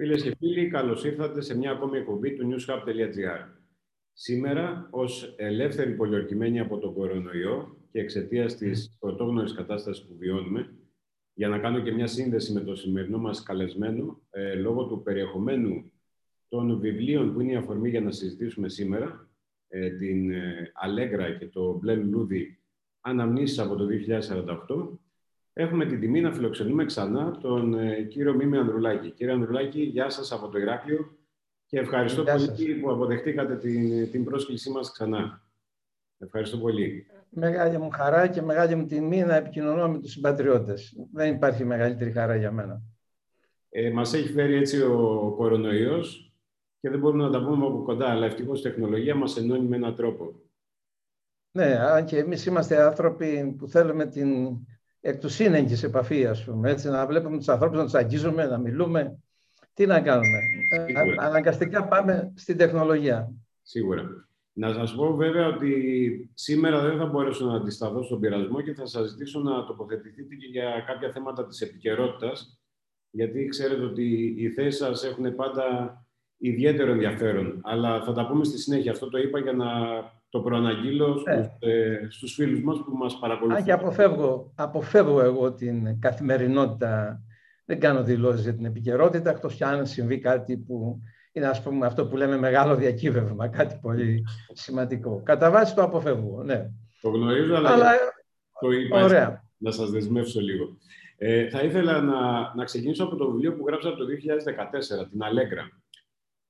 Φίλες και φίλοι, καλώς ήρθατε σε μια ακόμη εκπομπή του newshub.gr. Σήμερα, ως ελεύθερη πολιορκημένη από τον κορονοϊό και εξαιτίας της πρωτόγνωρης κατάστασης που βιώνουμε, για να κάνω και μια σύνδεση με το σημερινό μας καλεσμένο, ε, λόγω του περιεχομένου των βιβλίων που είναι η αφορμή για να συζητήσουμε σήμερα, ε, την ε, Αλέγκρα και το Μπλε Λουλούδι Αναμνήσεις από το 2048, έχουμε την τιμή να φιλοξενούμε ξανά τον ε, κύριο Μίμη Ανδρουλάκη. Κύριε Ανδρουλάκη, γεια σας από το Ηράκλειο και ευχαριστώ πολύ που αποδεχτήκατε την, την πρόσκλησή μας ξανά. Ευχαριστώ πολύ. Μεγάλη μου χαρά και μεγάλη μου τιμή να επικοινωνώ με τους συμπατριώτες. Δεν υπάρχει μεγαλύτερη χαρά για μένα. Ε, μας έχει φέρει έτσι ο κορονοϊός και δεν μπορούμε να τα πούμε από κοντά, αλλά ευτυχώς η τεχνολογία μας ενώνει με έναν τρόπο. Ναι, αν και εμείς είμαστε άνθρωποι που θέλουμε την εκ του σύνεγγυς επαφή, ας πούμε, έτσι, να βλέπουμε τους ανθρώπους, να τους αγγίζουμε, να μιλούμε. Τι να κάνουμε. Σίγουρα. Αναγκαστικά πάμε στην τεχνολογία. Σίγουρα. Να σας πω βέβαια ότι σήμερα δεν θα μπορέσω να αντισταθώ στον πειρασμό και θα σας ζητήσω να τοποθετηθείτε και για κάποια θέματα της επικαιρότητας, γιατί ξέρετε ότι οι θέσεις σας έχουν πάντα ιδιαίτερο ενδιαφέρον. Αλλά θα τα πούμε στη συνέχεια. Αυτό το είπα για να το προαναγγείλω ναι. στους, ε, στους φίλους μας που μας παρακολουθούν. Αν και αποφεύγω, αποφεύγω εγώ την καθημερινότητα, δεν κάνω δηλώσεις για την επικαιρότητα, εκτός κι αν συμβεί κάτι που είναι ας πούμε αυτό που λέμε μεγάλο διακύβευμα, κάτι πολύ σημαντικό. Κατά βάση το αποφεύγω, ναι. Το γνωρίζω, αλλά, αλλά... το είπα ωραία. να σας δεσμεύσω λίγο. Ε, θα ήθελα να, να ξεκινήσω από το βιβλίο που γράψα το 2014, την Αλέγκρα.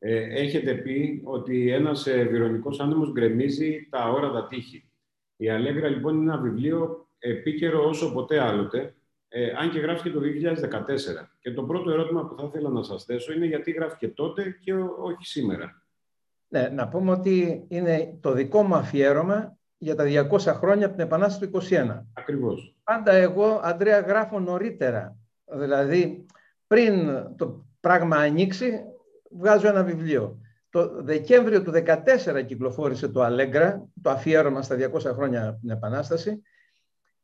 Ε, έχετε πει ότι ένας ε, βυρονικός άνεμος γκρεμίζει τα όρατα τείχη. Η Αλέγκρα λοιπόν είναι ένα βιβλίο επίκαιρο όσο ποτέ άλλοτε, ε, αν και γράφτηκε το 2014. Και το πρώτο ερώτημα που θα ήθελα να σας θέσω είναι γιατί γράφτηκε τότε και όχι σήμερα. Ναι, να πούμε ότι είναι το δικό μου αφιέρωμα για τα 200 χρόνια από την Επανάσταση του 21. Ακριβώς. Πάντα εγώ, Αντρέα, γράφω νωρίτερα. Δηλαδή, πριν το πράγμα ανοίξει, βγάζω ένα βιβλίο. Το Δεκέμβριο του 2014 κυκλοφόρησε το Αλέγκρα, το αφιέρωμα στα 200 χρόνια από την Επανάσταση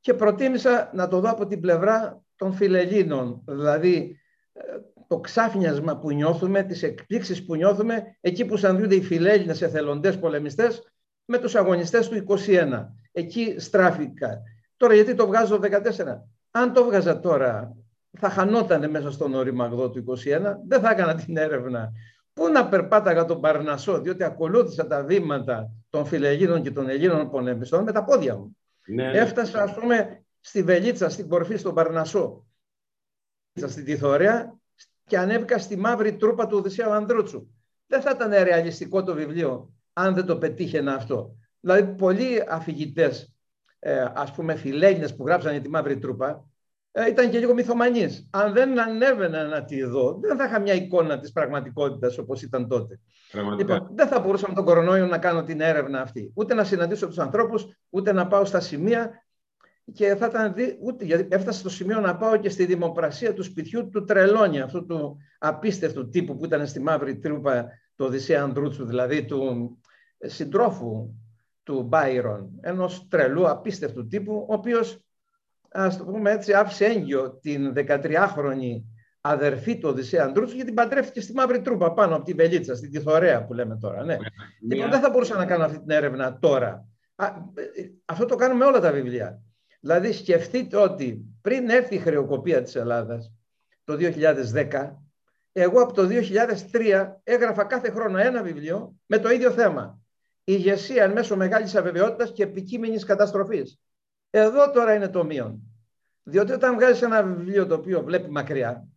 και προτίμησα να το δω από την πλευρά των φιλελλήνων, δηλαδή ε, το ξάφνιασμα που νιώθουμε, τις εκπλήξεις που νιώθουμε εκεί που συναντιούνται οι φιλέλληνες εθελοντές πολεμιστές με τους αγωνιστές του 21. Εκεί στράφηκα. Τώρα γιατί το βγάζω το 14. Αν το βγάζα τώρα θα χανόταν μέσα στον οριμαγδό του 21, δεν θα έκανα την έρευνα. Πού να περπάταγα τον Παρνασό, διότι ακολούθησα τα βήματα των φιλεγίνων και των Ελλήνων πολεμιστών με τα πόδια μου. Ναι, ναι. Έφτασα, ας πούμε, στη Βελίτσα, στην κορφή, στον Παρνασό, στην Τιθωρέα και ανέβηκα στη μαύρη τρούπα του Οδυσσέου Ανδρούτσου. Δεν θα ήταν ρεαλιστικό το βιβλίο αν δεν το πετύχαινα αυτό. Δηλαδή, πολλοί αφηγητές, ε, ας πούμε, φιλέγινε που γράψαν τη μαύρη τρούπα, ε, ήταν και λίγο μυθομανής. Αν δεν ανέβαινα να τη δω, δεν θα είχα μια εικόνα της πραγματικότητας όπως ήταν τότε. Λοιπόν, δεν θα μπορούσα με τον κορονοϊό να κάνω την έρευνα αυτή. Ούτε να συναντήσω τους ανθρώπους, ούτε να πάω στα σημεία και θα ήταν δι... ούτε, γιατί έφτασα στο σημείο να πάω και στη δημοπρασία του σπιτιού του Τρελόνια, αυτού του απίστευτου τύπου που ήταν στη μαύρη τρούπα του Οδυσσέα Ανδρούτσου, δηλαδή του συντρόφου του Μπάιρον, ενός τρελού απίστευτου τύπου, ο οποίος ας το πούμε έτσι, άφησε έγκυο την 13χρονη αδερφή του Οδυσσέα Αντρούτσου γιατί παντρεύτηκε στη Μαύρη Τρούπα πάνω από τη Βελίτσα, στην Τιθωρέα που λέμε τώρα. Ναι. Λοιπόν, δεν θα μπορούσα να κάνω αυτή την έρευνα τώρα. Α, αυτό το κάνουμε όλα τα βιβλία. Δηλαδή σκεφτείτε ότι πριν έρθει η χρεοκοπία της Ελλάδας το 2010, εγώ από το 2003 έγραφα κάθε χρόνο ένα βιβλίο με το ίδιο θέμα. Η ηγεσία εν μέσω μεγάλης αβεβαιότητας και επικείμενης καταστροφής. Εδώ τώρα είναι το μείον. Διότι όταν βγάζεις ένα βιβλίο το οποίο βλέπει μακριά,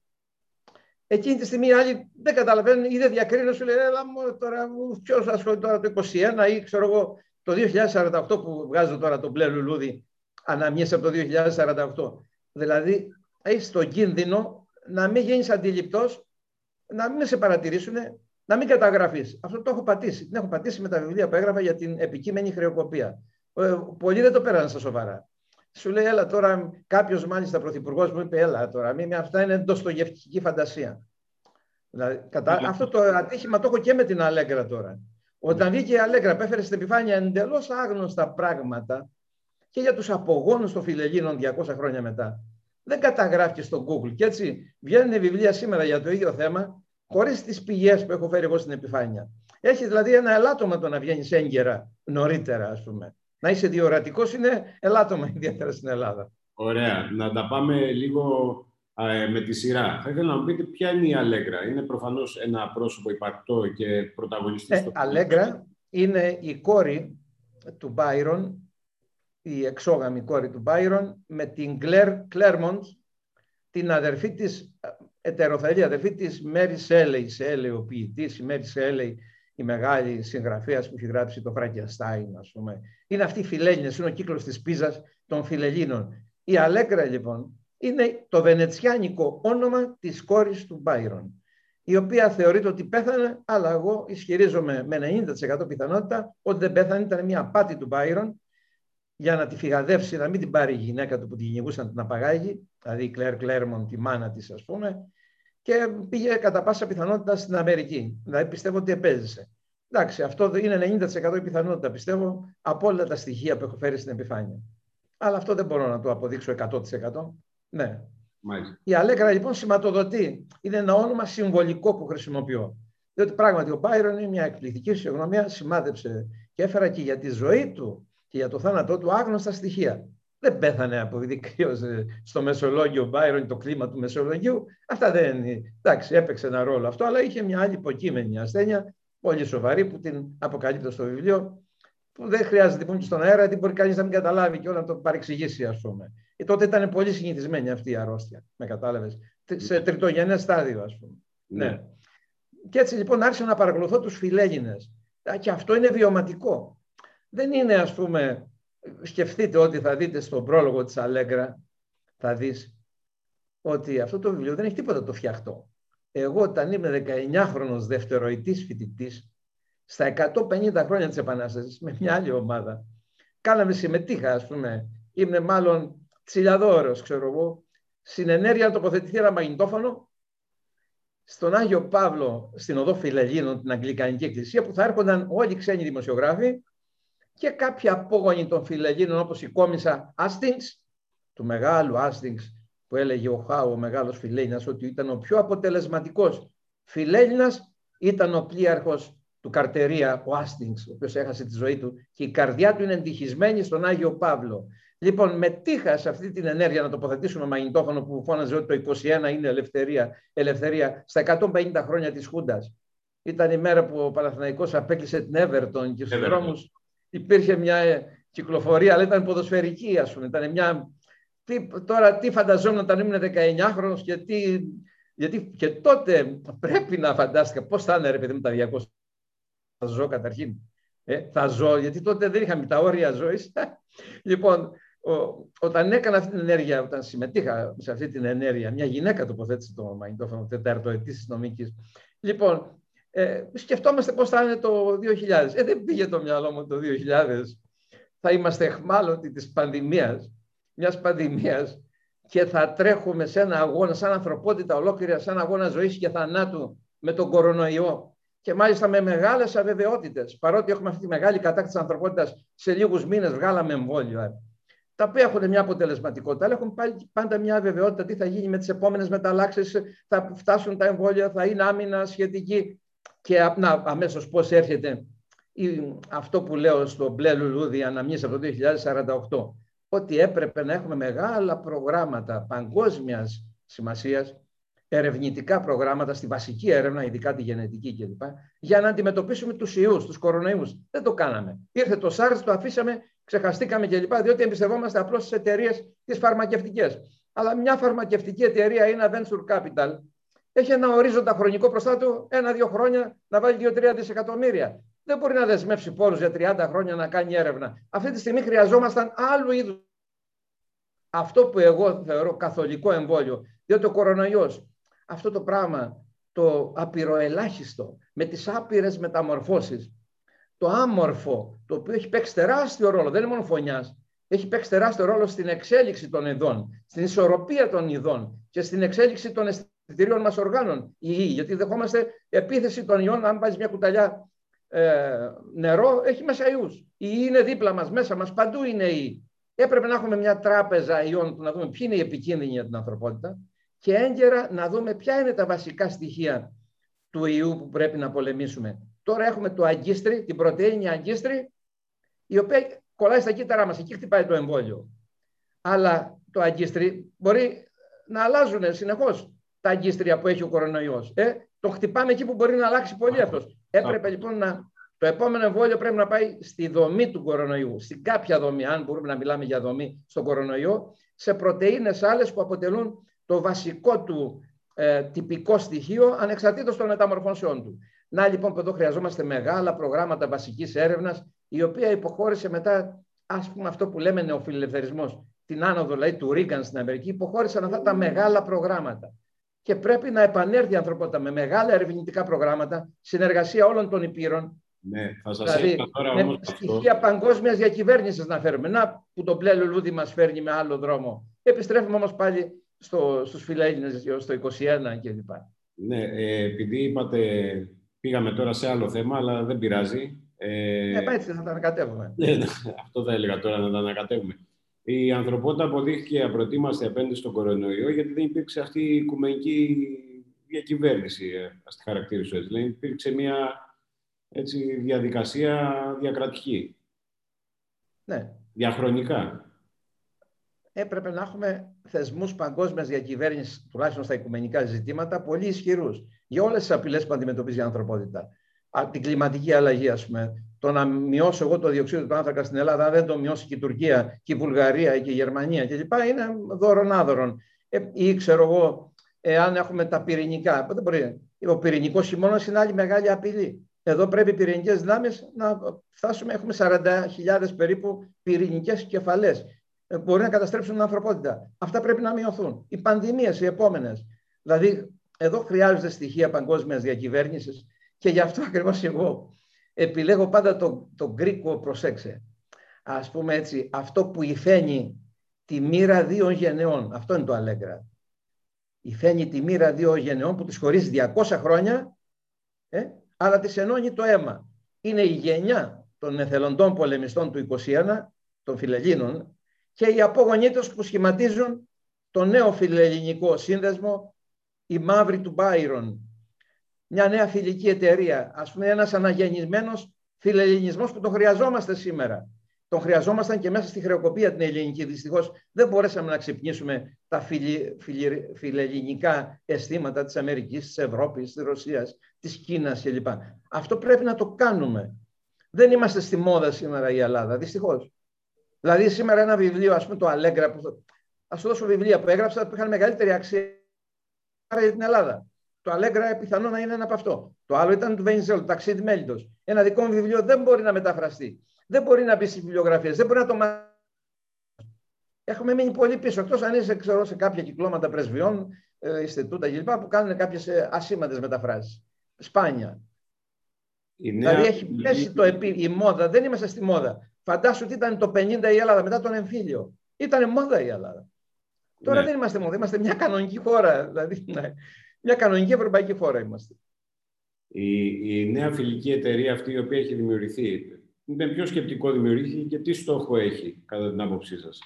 εκείνη τη στιγμή οι άλλοι δεν καταλαβαίνουν ή δεν διακρίνουν, σου λέει, Έλα μου τώρα, ποιος ασχολείται τώρα το 21 ή ξέρω εγώ το 2048 που βγάζω τώρα το μπλε λουλούδι, αναμνήσει από το 2048. Δηλαδή, έχεις τον κίνδυνο να μην γίνεις αντιληπτός, να μην σε παρατηρήσουν, να μην καταγραφείς. Αυτό το έχω πατήσει. Την έχω πατήσει με τα βιβλία που έγραφα για την επικείμενη χρεοκοπία. Ε, πολλοί δεν το πέραν στα σοβαρά. Σου λέει, έλα τώρα, κάποιος μάλιστα πρωθυπουργός μου είπε, έλα τώρα, μην, αυτά είναι ντοστογευτική φαντασία. Δηλαδή, κατά, αυτό το ατύχημα το έχω και με την Αλέγκρα τώρα. Όταν βγήκε η Αλέγκρα, πέφερε στην επιφάνεια εντελώς άγνωστα πράγματα και για τους απογόνους των φιλελίνων 200 χρόνια μετά. Δεν καταγράφηκε στο Google. Και έτσι βγαίνουν βιβλία σήμερα για το ίδιο θέμα χωρίς τις πηγές που έχω φέρει εγώ στην επιφάνεια. Έχει δηλαδή ένα ελάττωμα το να βγαίνεις έγκαιρα νωρίτερα, ας πούμε. Να είσαι διορατικός είναι ελάττωμα, ιδιαίτερα στην Ελλάδα. Ωραία. Να τα πάμε λίγο με τη σειρά. Θα ήθελα να μου πείτε ποια είναι η Αλέγκρα. Είναι προφανώς ένα πρόσωπο υπαρκτό και πρωταγωνιστής. Ε, Αλέγκρα είναι η κόρη του Μπάιρον, η εξόγαμη κόρη του Μπάιρον, με την Κλέρ Κλέρμοντ, την αδερφή της, ετεροθαλή αδερφή της Μέρι Σέλεϊ, Σέλεϊ ο ποιητής, η Μέρι Σέλεϊ, η μεγάλη συγγραφέα που έχει γράψει το Φραγκιαστάιν, ας πούμε. Είναι αυτή η φιλέλληνες, είναι ο κύκλος της Πίζας των φιλελλήνων. Η Αλέγκρα, λοιπόν, είναι το βενετσιάνικο όνομα της κόρης του Μπάιρον, η οποία θεωρείται ότι πέθανε, αλλά εγώ ισχυρίζομαι με 90% πιθανότητα ότι δεν πέθανε, ήταν μια απάτη του Μπάιρον για να τη φυγαδεύσει, να μην την πάρει η γυναίκα του που την κυνηγούσαν την απαγάγει, δηλαδή η Κλέρ Κλέρμον, τη μάνα της ας πούμε, και πήγε κατά πάσα πιθανότητα στην Αμερική. Δηλαδή πιστεύω ότι επέζησε. Εντάξει, αυτό είναι 90% η πιθανότητα, πιστεύω, από όλα τα στοιχεία που έχω φέρει στην επιφάνεια. Αλλά αυτό δεν μπορώ να το αποδείξω 100%. Ναι. Μάλιστα. Η Αλέγκρα λοιπόν σηματοδοτεί. Είναι ένα όνομα συμβολικό που χρησιμοποιώ. Διότι πράγματι ο Μπάιρον είναι μια εκπληκτική φυσιογνωμία, σημάδεψε και έφερα και για τη ζωή του και για το θάνατό του άγνωστα στοιχεία. Δεν πέθανε από επειδή κρύωσε στο Μεσολόγιο Μπάιρον το κλίμα του Μεσολογίου. Αυτά δεν είναι. Εντάξει, έπαιξε ένα ρόλο αυτό, αλλά είχε μια άλλη υποκείμενη ασθένεια, πολύ σοβαρή, που την αποκαλύπτω στο βιβλίο, που δεν χρειάζεται λοιπόν και στον αέρα, γιατί μπορεί κανείς να μην καταλάβει και όλα να το παρεξηγήσει, ας πούμε. Ε, τότε ήταν πολύ συνηθισμένη αυτή η αρρώστια, με κατάλαβες. Σε τριτογενές στάδιο, ας πούμε. Ναι. ναι. Και έτσι λοιπόν άρχισα να παρακολουθώ τους φιλέγινε. Και αυτό είναι βιωματικό. Δεν είναι, ας πούμε, σκεφτείτε ότι θα δείτε στον πρόλογο της Αλέγκρα, θα δεις ότι αυτό το βιβλίο δεν έχει τίποτα το φτιαχτό. Εγώ όταν είμαι 19χρονος δευτεροητής φοιτητής, στα 150 χρόνια της Επανάστασης, με μια άλλη ομάδα, κάναμε συμμετείχα, ας πούμε, είμαι μάλλον τσιλιαδόρος, ξέρω εγώ, στην ενέργεια να τοποθετηθεί ένα μαγνητόφωνο στον Άγιο Παύλο, στην οδό Φιλελίνων, την Αγγλικανική Εκκλησία, που θα έρχονταν όλοι οι ξένοι δημοσιογράφοι και κάποιοι απόγονοι των Φιλελίνων, όπως η κόμισα Άστινγκς, του μεγάλου Άστινγκς, που έλεγε ο Χάου, ο μεγάλος Φιλέλληνας, ότι ήταν ο πιο αποτελεσματικός Φιλέλληνας, ήταν ο πλοίαρχος του Καρτερία, ο Άστινγκς, ο οποίος έχασε τη ζωή του και η καρδιά του είναι εντυχισμένη στον Άγιο Παύλο. Λοιπόν, μετήχα σε αυτή την ενέργεια να τοποθετήσουμε μαγνητόφωνο που φώναζε ότι το 21 είναι ελευθερία, ελευθερία στα 150 χρόνια της Χούντας. Ήταν η μέρα που ο Παναθηναϊκός απέκλεισε την Everton και στους δρόμους υπήρχε μια κυκλοφορία, αλλά ήταν ποδοσφαιρική, ας πούμε. Ήταν μια... Τι, τώρα τι φανταζόμουν όταν ήμουν 19 χρόνος και τι... Γιατί και τότε πρέπει να φαντάστηκα πώς θα είναι ρε παιδί με τα 200 θα ζω καταρχήν. Ε, θα ζω, γιατί τότε δεν είχαμε τα όρια ζωής. λοιπόν, ο, όταν έκανα αυτή την ενέργεια, όταν συμμετείχα σε αυτή την ενέργεια, μια γυναίκα τοποθέτησε το μαγνητόφωνο τεταρτοετής νομικής. Λοιπόν, ε, σκεφτόμαστε πώς θα είναι το 2000. Ε, δεν πήγε το μυαλό μου το 2000. Θα είμαστε εχμάλωτοι της πανδημίας, μιας πανδημίας και θα τρέχουμε σε ένα αγώνα, σαν ανθρωπότητα ολόκληρη, σαν αγώνα ζωής και θανάτου με τον κορονοϊό. Και μάλιστα με μεγάλες αβεβαιότητες. Παρότι έχουμε αυτή τη μεγάλη κατάκτηση της ανθρωπότητας, σε λίγους μήνες βγάλαμε εμβόλια τα οποία έχουν μια αποτελεσματικότητα, αλλά έχουν πάντα μια αβεβαιότητα τι θα γίνει με τις επόμενες μεταλλάξεις, θα φτάσουν τα εμβόλια, θα είναι άμυνα σχετική. Και να, αμέσως πώς έρχεται αυτό που λέω στο μπλε λουλούδι αναμνήσεις από το 2048, ότι έπρεπε να έχουμε μεγάλα προγράμματα παγκόσμιας σημασίας, ερευνητικά προγράμματα στη βασική έρευνα, ειδικά τη γενετική κλπ, για να αντιμετωπίσουμε τους ιούς, τους κορονοϊούς. Δεν το κάναμε. Ήρθε το SARS, το αφήσαμε, ξεχαστήκαμε κλπ, διότι εμπιστευόμαστε απλώς στις εταιρείες τις φαρμακευτικές. Αλλά μια φαρμακευτική εταιρεία ή ένα venture capital έχει ένα ορίζοντα χρονικό μπροστά του ένα-δύο χρόνια να βάλει 2-3 δισεκατομμύρια. Δεν μπορεί να δεσμεύσει πόρους για 30 χρόνια να κάνει έρευνα. Αυτή τη στιγμή χρειαζόμασταν άλλου είδους. Αυτό που εγώ θεωρώ καθολικό εμβόλιο, διότι ο κορονοϊός, αυτό το πράγμα, το απειροελάχιστο, με τις άπειρες μεταμορφώσεις, το άμορφο, το οποίο έχει παίξει τεράστιο ρόλο, δεν είναι μόνο φωνιάς, έχει παίξει τεράστιο ρόλο στην εξέλιξη των ειδών, στην ισορροπία των ειδών και στην εξέλιξη των αισθητηρίων μας οργάνων, η ιή, γιατί δεχόμαστε επίθεση των ιών, αν πάει μια κουταλιά ε, νερό, έχει μέσα ιούς. Η ιή είναι δίπλα μας, μέσα μας, παντού είναι η Έπρεπε να έχουμε μια τράπεζα ιών που να δούμε ποιοι είναι οι επικίνδυνοι για την ανθρωπότητα και έγκαιρα να δούμε ποια είναι τα βασικά στοιχεία του ιού που πρέπει να πολεμήσουμε. Τώρα έχουμε το αγκίστρι, την πρωτεΐνη αγκίστρι, η οποία κολλάει στα κύτταρά μας. Εκεί χτυπάει το εμβόλιο. Αλλά το αγκίστρι μπορεί να αλλάζουν συνεχώς τα αγκίστρια που έχει ο κορονοϊός. Ε, το χτυπάμε εκεί που μπορεί να αλλάξει πολύ αυτός. Έπρεπε λοιπόν να... Το επόμενο εμβόλιο πρέπει να πάει στη δομή του κορονοϊού, στην κάποια δομή, αν μπορούμε να μιλάμε για δομή στον κορονοϊό, σε πρωτεΐνες άλλες που αποτελούν το βασικό του ε, τυπικό στοιχείο ανεξαρτήτως των μεταμορφώσεών του. Να λοιπόν που εδώ χρειαζόμαστε μεγάλα προγράμματα βασικής έρευνας η οποία υποχώρησε μετά ας πούμε αυτό που λέμε νεοφιλελευθερισμός την άνοδο δηλαδή του Ρίγκαν στην Αμερική υποχώρησαν αυτά τα μεγάλα προγράμματα και πρέπει να επανέλθει η ανθρωπότητα με μεγάλα ερευνητικά προγράμματα συνεργασία όλων των υπήρων ναι, θα σας δηλαδή, τώρα με στοιχεία αυτό. παγκόσμιας διακυβέρνησης να φέρουμε. Να που το μπλε λουλούδι μας φέρνει με άλλο δρόμο. Επιστρέφουμε όμως πάλι στο, στους φιλέλληνες στο 21 κλπ. Ναι, ε, επειδή είπατε, πήγαμε τώρα σε άλλο θέμα, αλλά δεν πειράζει. Ε, ε έτσι θα τα ανακατεύουμε. Ναι, ναι, αυτό θα έλεγα τώρα, να τα ανακατεύουμε. Η ανθρωπότητα αποδείχθηκε απροετοίμαστη απέναντι στον κορονοϊό, γιατί δεν υπήρξε αυτή η οικουμενική διακυβέρνηση, ε, ας τη χαρακτήρισω έτσι. Δηλαδή υπήρξε μια έτσι, διαδικασία διακρατική. Ναι. Διαχρονικά έπρεπε να έχουμε θεσμούς παγκόσμιας διακυβέρνησης, τουλάχιστον στα οικουμενικά ζητήματα, πολύ ισχυρούς για όλες τις απειλές που αντιμετωπίζει η ανθρωπότητα. την κλιματική αλλαγή, ας πούμε. Το να μειώσω εγώ το διοξείδιο του άνθρακα στην Ελλάδα, αν δεν το μειώσει και η Τουρκία και η Βουλγαρία και η Γερμανία κλπ. είναι δώρον άδωρον. Ε, ή ξέρω εγώ, εάν έχουμε τα πυρηνικά. Δεν μπορεί. Ο πυρηνικός χειμώνας είναι άλλη μεγάλη απειλή. Εδώ πρέπει οι πυρηνικές δυνάμεις να φτάσουμε. Έχουμε 40.000 περίπου πυρηνικές κεφαλές ε, μπορεί να καταστρέψουν την ανθρωπότητα. Αυτά πρέπει να μειωθούν. Οι πανδημίες, οι επόμενες. Δηλαδή, εδώ χρειάζονται στοιχεία παγκόσμιας διακυβέρνησης και γι' αυτό ακριβώς εγώ επιλέγω πάντα το, το γκρίκο προσέξε. Α πούμε έτσι, αυτό που υφαίνει τη μοίρα δύο γενεών. Αυτό είναι το Αλέγκρα. Υφαίνει τη μοίρα δύο γενεών που τις χωρίζει 200 χρόνια, ε, αλλά τις ενώνει το αίμα. Είναι η γενιά των εθελοντών πολεμιστών του 21, των φιλελλήνων, και οι απόγονοί τους που σχηματίζουν το νέο φιλελληνικό σύνδεσμο, η Μαύρη του Μπάιρον. Μια νέα φιλική εταιρεία, ας πούμε ένας αναγεννισμένος φιλελληνισμός που τον χρειαζόμαστε σήμερα. Τον χρειαζόμασταν και μέσα στη χρεοκοπία την ελληνική. Δυστυχώς δεν μπορέσαμε να ξυπνήσουμε τα φιλι, φιλι, φιλελληνικά αισθήματα της Αμερικής, της Ευρώπης, της Ρωσίας, της Κίνας κλπ. Αυτό πρέπει να το κάνουμε. Δεν είμαστε στη μόδα σήμερα η Ελλάδα, δυστυχώς. Δηλαδή, σήμερα ένα βιβλίο, ας πούμε, το Αλέγκρα, που ας σου δώσω βιβλία που έγραψα που είχαν μεγαλύτερη αξία για την Ελλάδα. Το Αλέγκρα πιθανό να είναι ένα από αυτό. Το άλλο ήταν του Βενιζέλ, το ταξίδι μέλητο. Ένα δικό μου βιβλίο δεν μπορεί να μεταφραστεί. Δεν μπορεί να μπει στις βιβλιογραφίες, δεν μπορεί να το μάθει. Έχουμε μείνει πολύ πίσω. Εκτός αν είσαι ξέρω, σε κάποια κυκλώματα πρεσβειών, ε, Ινστιτούτα κλπ. που κάνουν κάποιες ασήμαντες μεταφράσεις. Σπάνια. Η νέα... Δηλαδή έχει πέσει το επί... η μόδα. Δεν είμαστε στη μόδα. Φαντάσου ότι ήταν το 50 η Ελλάδα μετά τον εμφύλιο. Ήταν μόδα η Ελλάδα. Τώρα ναι. δεν είμαστε μόδα, είμαστε μια κανονική χώρα. Δηλαδή, ναι. Μια κανονική ευρωπαϊκή χώρα είμαστε. Η, η νέα φιλική εταιρεία αυτή η οποία έχει δημιουργηθεί, με ποιο σκεπτικό δημιουργήθηκε και τι στόχο έχει κατά την άποψή σας;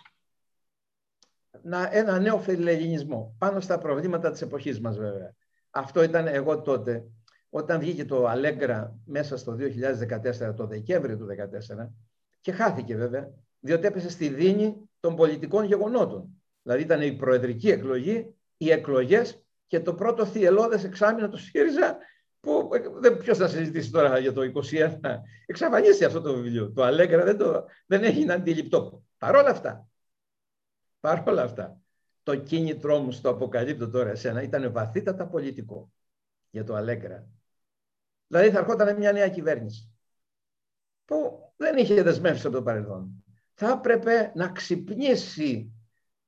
Να, ένα νέο φιλελληνισμό πάνω στα προβλήματα της εποχής μας βέβαια. Αυτό ήταν εγώ τότε, όταν βγήκε το Αλέγκρα μέσα στο 2014, το Δεκέμβριο του 2014, και χάθηκε βέβαια, διότι έπεσε στη δίνη των πολιτικών γεγονότων. Δηλαδή ήταν η προεδρική εκλογή, οι εκλογές και το πρώτο θυελώδες εξάμεινο του ΣΥΡΙΖΑ που ποιος θα συζητήσει τώρα για το 2021. Εξαφανίστηκε αυτό το βιβλίο. Το Αλέγκρα δεν, το, δεν έγινε αντιληπτό. Παρ' όλα αυτά, παρ' όλα αυτά, το κίνητρό μου στο αποκαλύπτω τώρα εσένα ήταν βαθύτατα πολιτικό για το Αλέγκρα. Δηλαδή θα ερχόταν μια νέα κυβέρνηση που δεν είχε δεσμεύσει από το παρελθόν. Θα έπρεπε να ξυπνήσει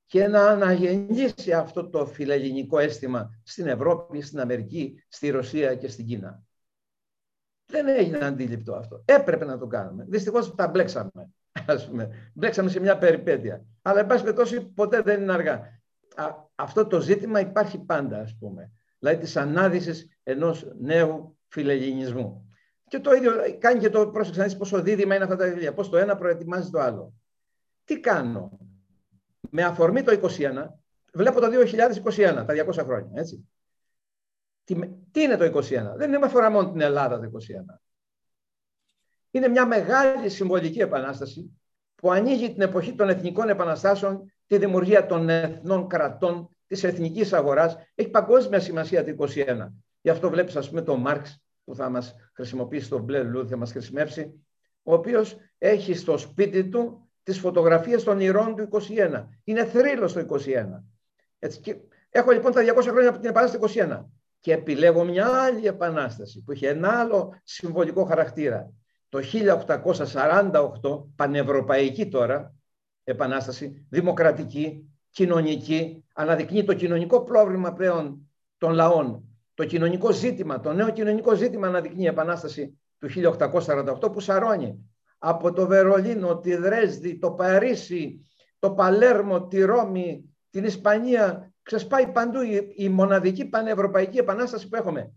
και να αναγεννήσει αυτό το φιλελληνικό αίσθημα στην Ευρώπη, στην Αμερική, στη Ρωσία και στην Κίνα. Δεν έγινε αντίληπτο αυτό. Έπρεπε να το κάνουμε. Δυστυχώς τα μπλέξαμε. Ας πούμε. Μπλέξαμε σε μια περιπέτεια. Αλλά, εν πάση περιπτώσει, ποτέ δεν είναι αργά. αυτό το ζήτημα υπάρχει πάντα, ας πούμε. Δηλαδή της ανάδυσης ενός νέου φιλελληνισμού. Και το ίδιο κάνει και το πρόσεξε να δεις πόσο δίδυμα είναι αυτά τα βιβλία, πώς το ένα προετοιμάζει το άλλο. Τι κάνω; Με αφορμή το 21, βλέπω το 2021, τα 200 χρόνια, έτσι. Τι, τι είναι το 21. Δεν είναι αφορά μόνο την Ελλάδα το 21. Είναι μια μεγάλη συμβολική επανάσταση που ανοίγει την εποχή των εθνικών επαναστάσεων, τη δημιουργία των εθνών κρατών, της εθνικής αγοράς. Έχει παγκόσμια σημασία το 21. Γι' αυτό βλέπεις, ας πούμε, τον Μάρξ που θα μας χρησιμοποιήσει το μπλε λούδι, θα μας χρησιμεύσει, ο οποίος έχει στο σπίτι του τις φωτογραφίες των ηρών του 21. Είναι θρύλος το 21. Έτσι, και έχω λοιπόν τα 200 χρόνια από την Επανάσταση του 21 και επιλέγω μια άλλη επανάσταση που είχε ένα άλλο συμβολικό χαρακτήρα. Το 1848, πανευρωπαϊκή τώρα, επανάσταση, δημοκρατική, κοινωνική, αναδεικνύει το κοινωνικό πρόβλημα πλέον των λαών. Το κοινωνικό ζήτημα, το νέο κοινωνικό ζήτημα αναδεικνύει η επανάσταση του 1848 που σαρώνει από το Βερολίνο, τη Δρέσδη, το Παρίσι, το Παλέρμο, τη Ρώμη, την Ισπανία, ξεσπάει παντού η, η μοναδική πανευρωπαϊκή επανάσταση που έχουμε.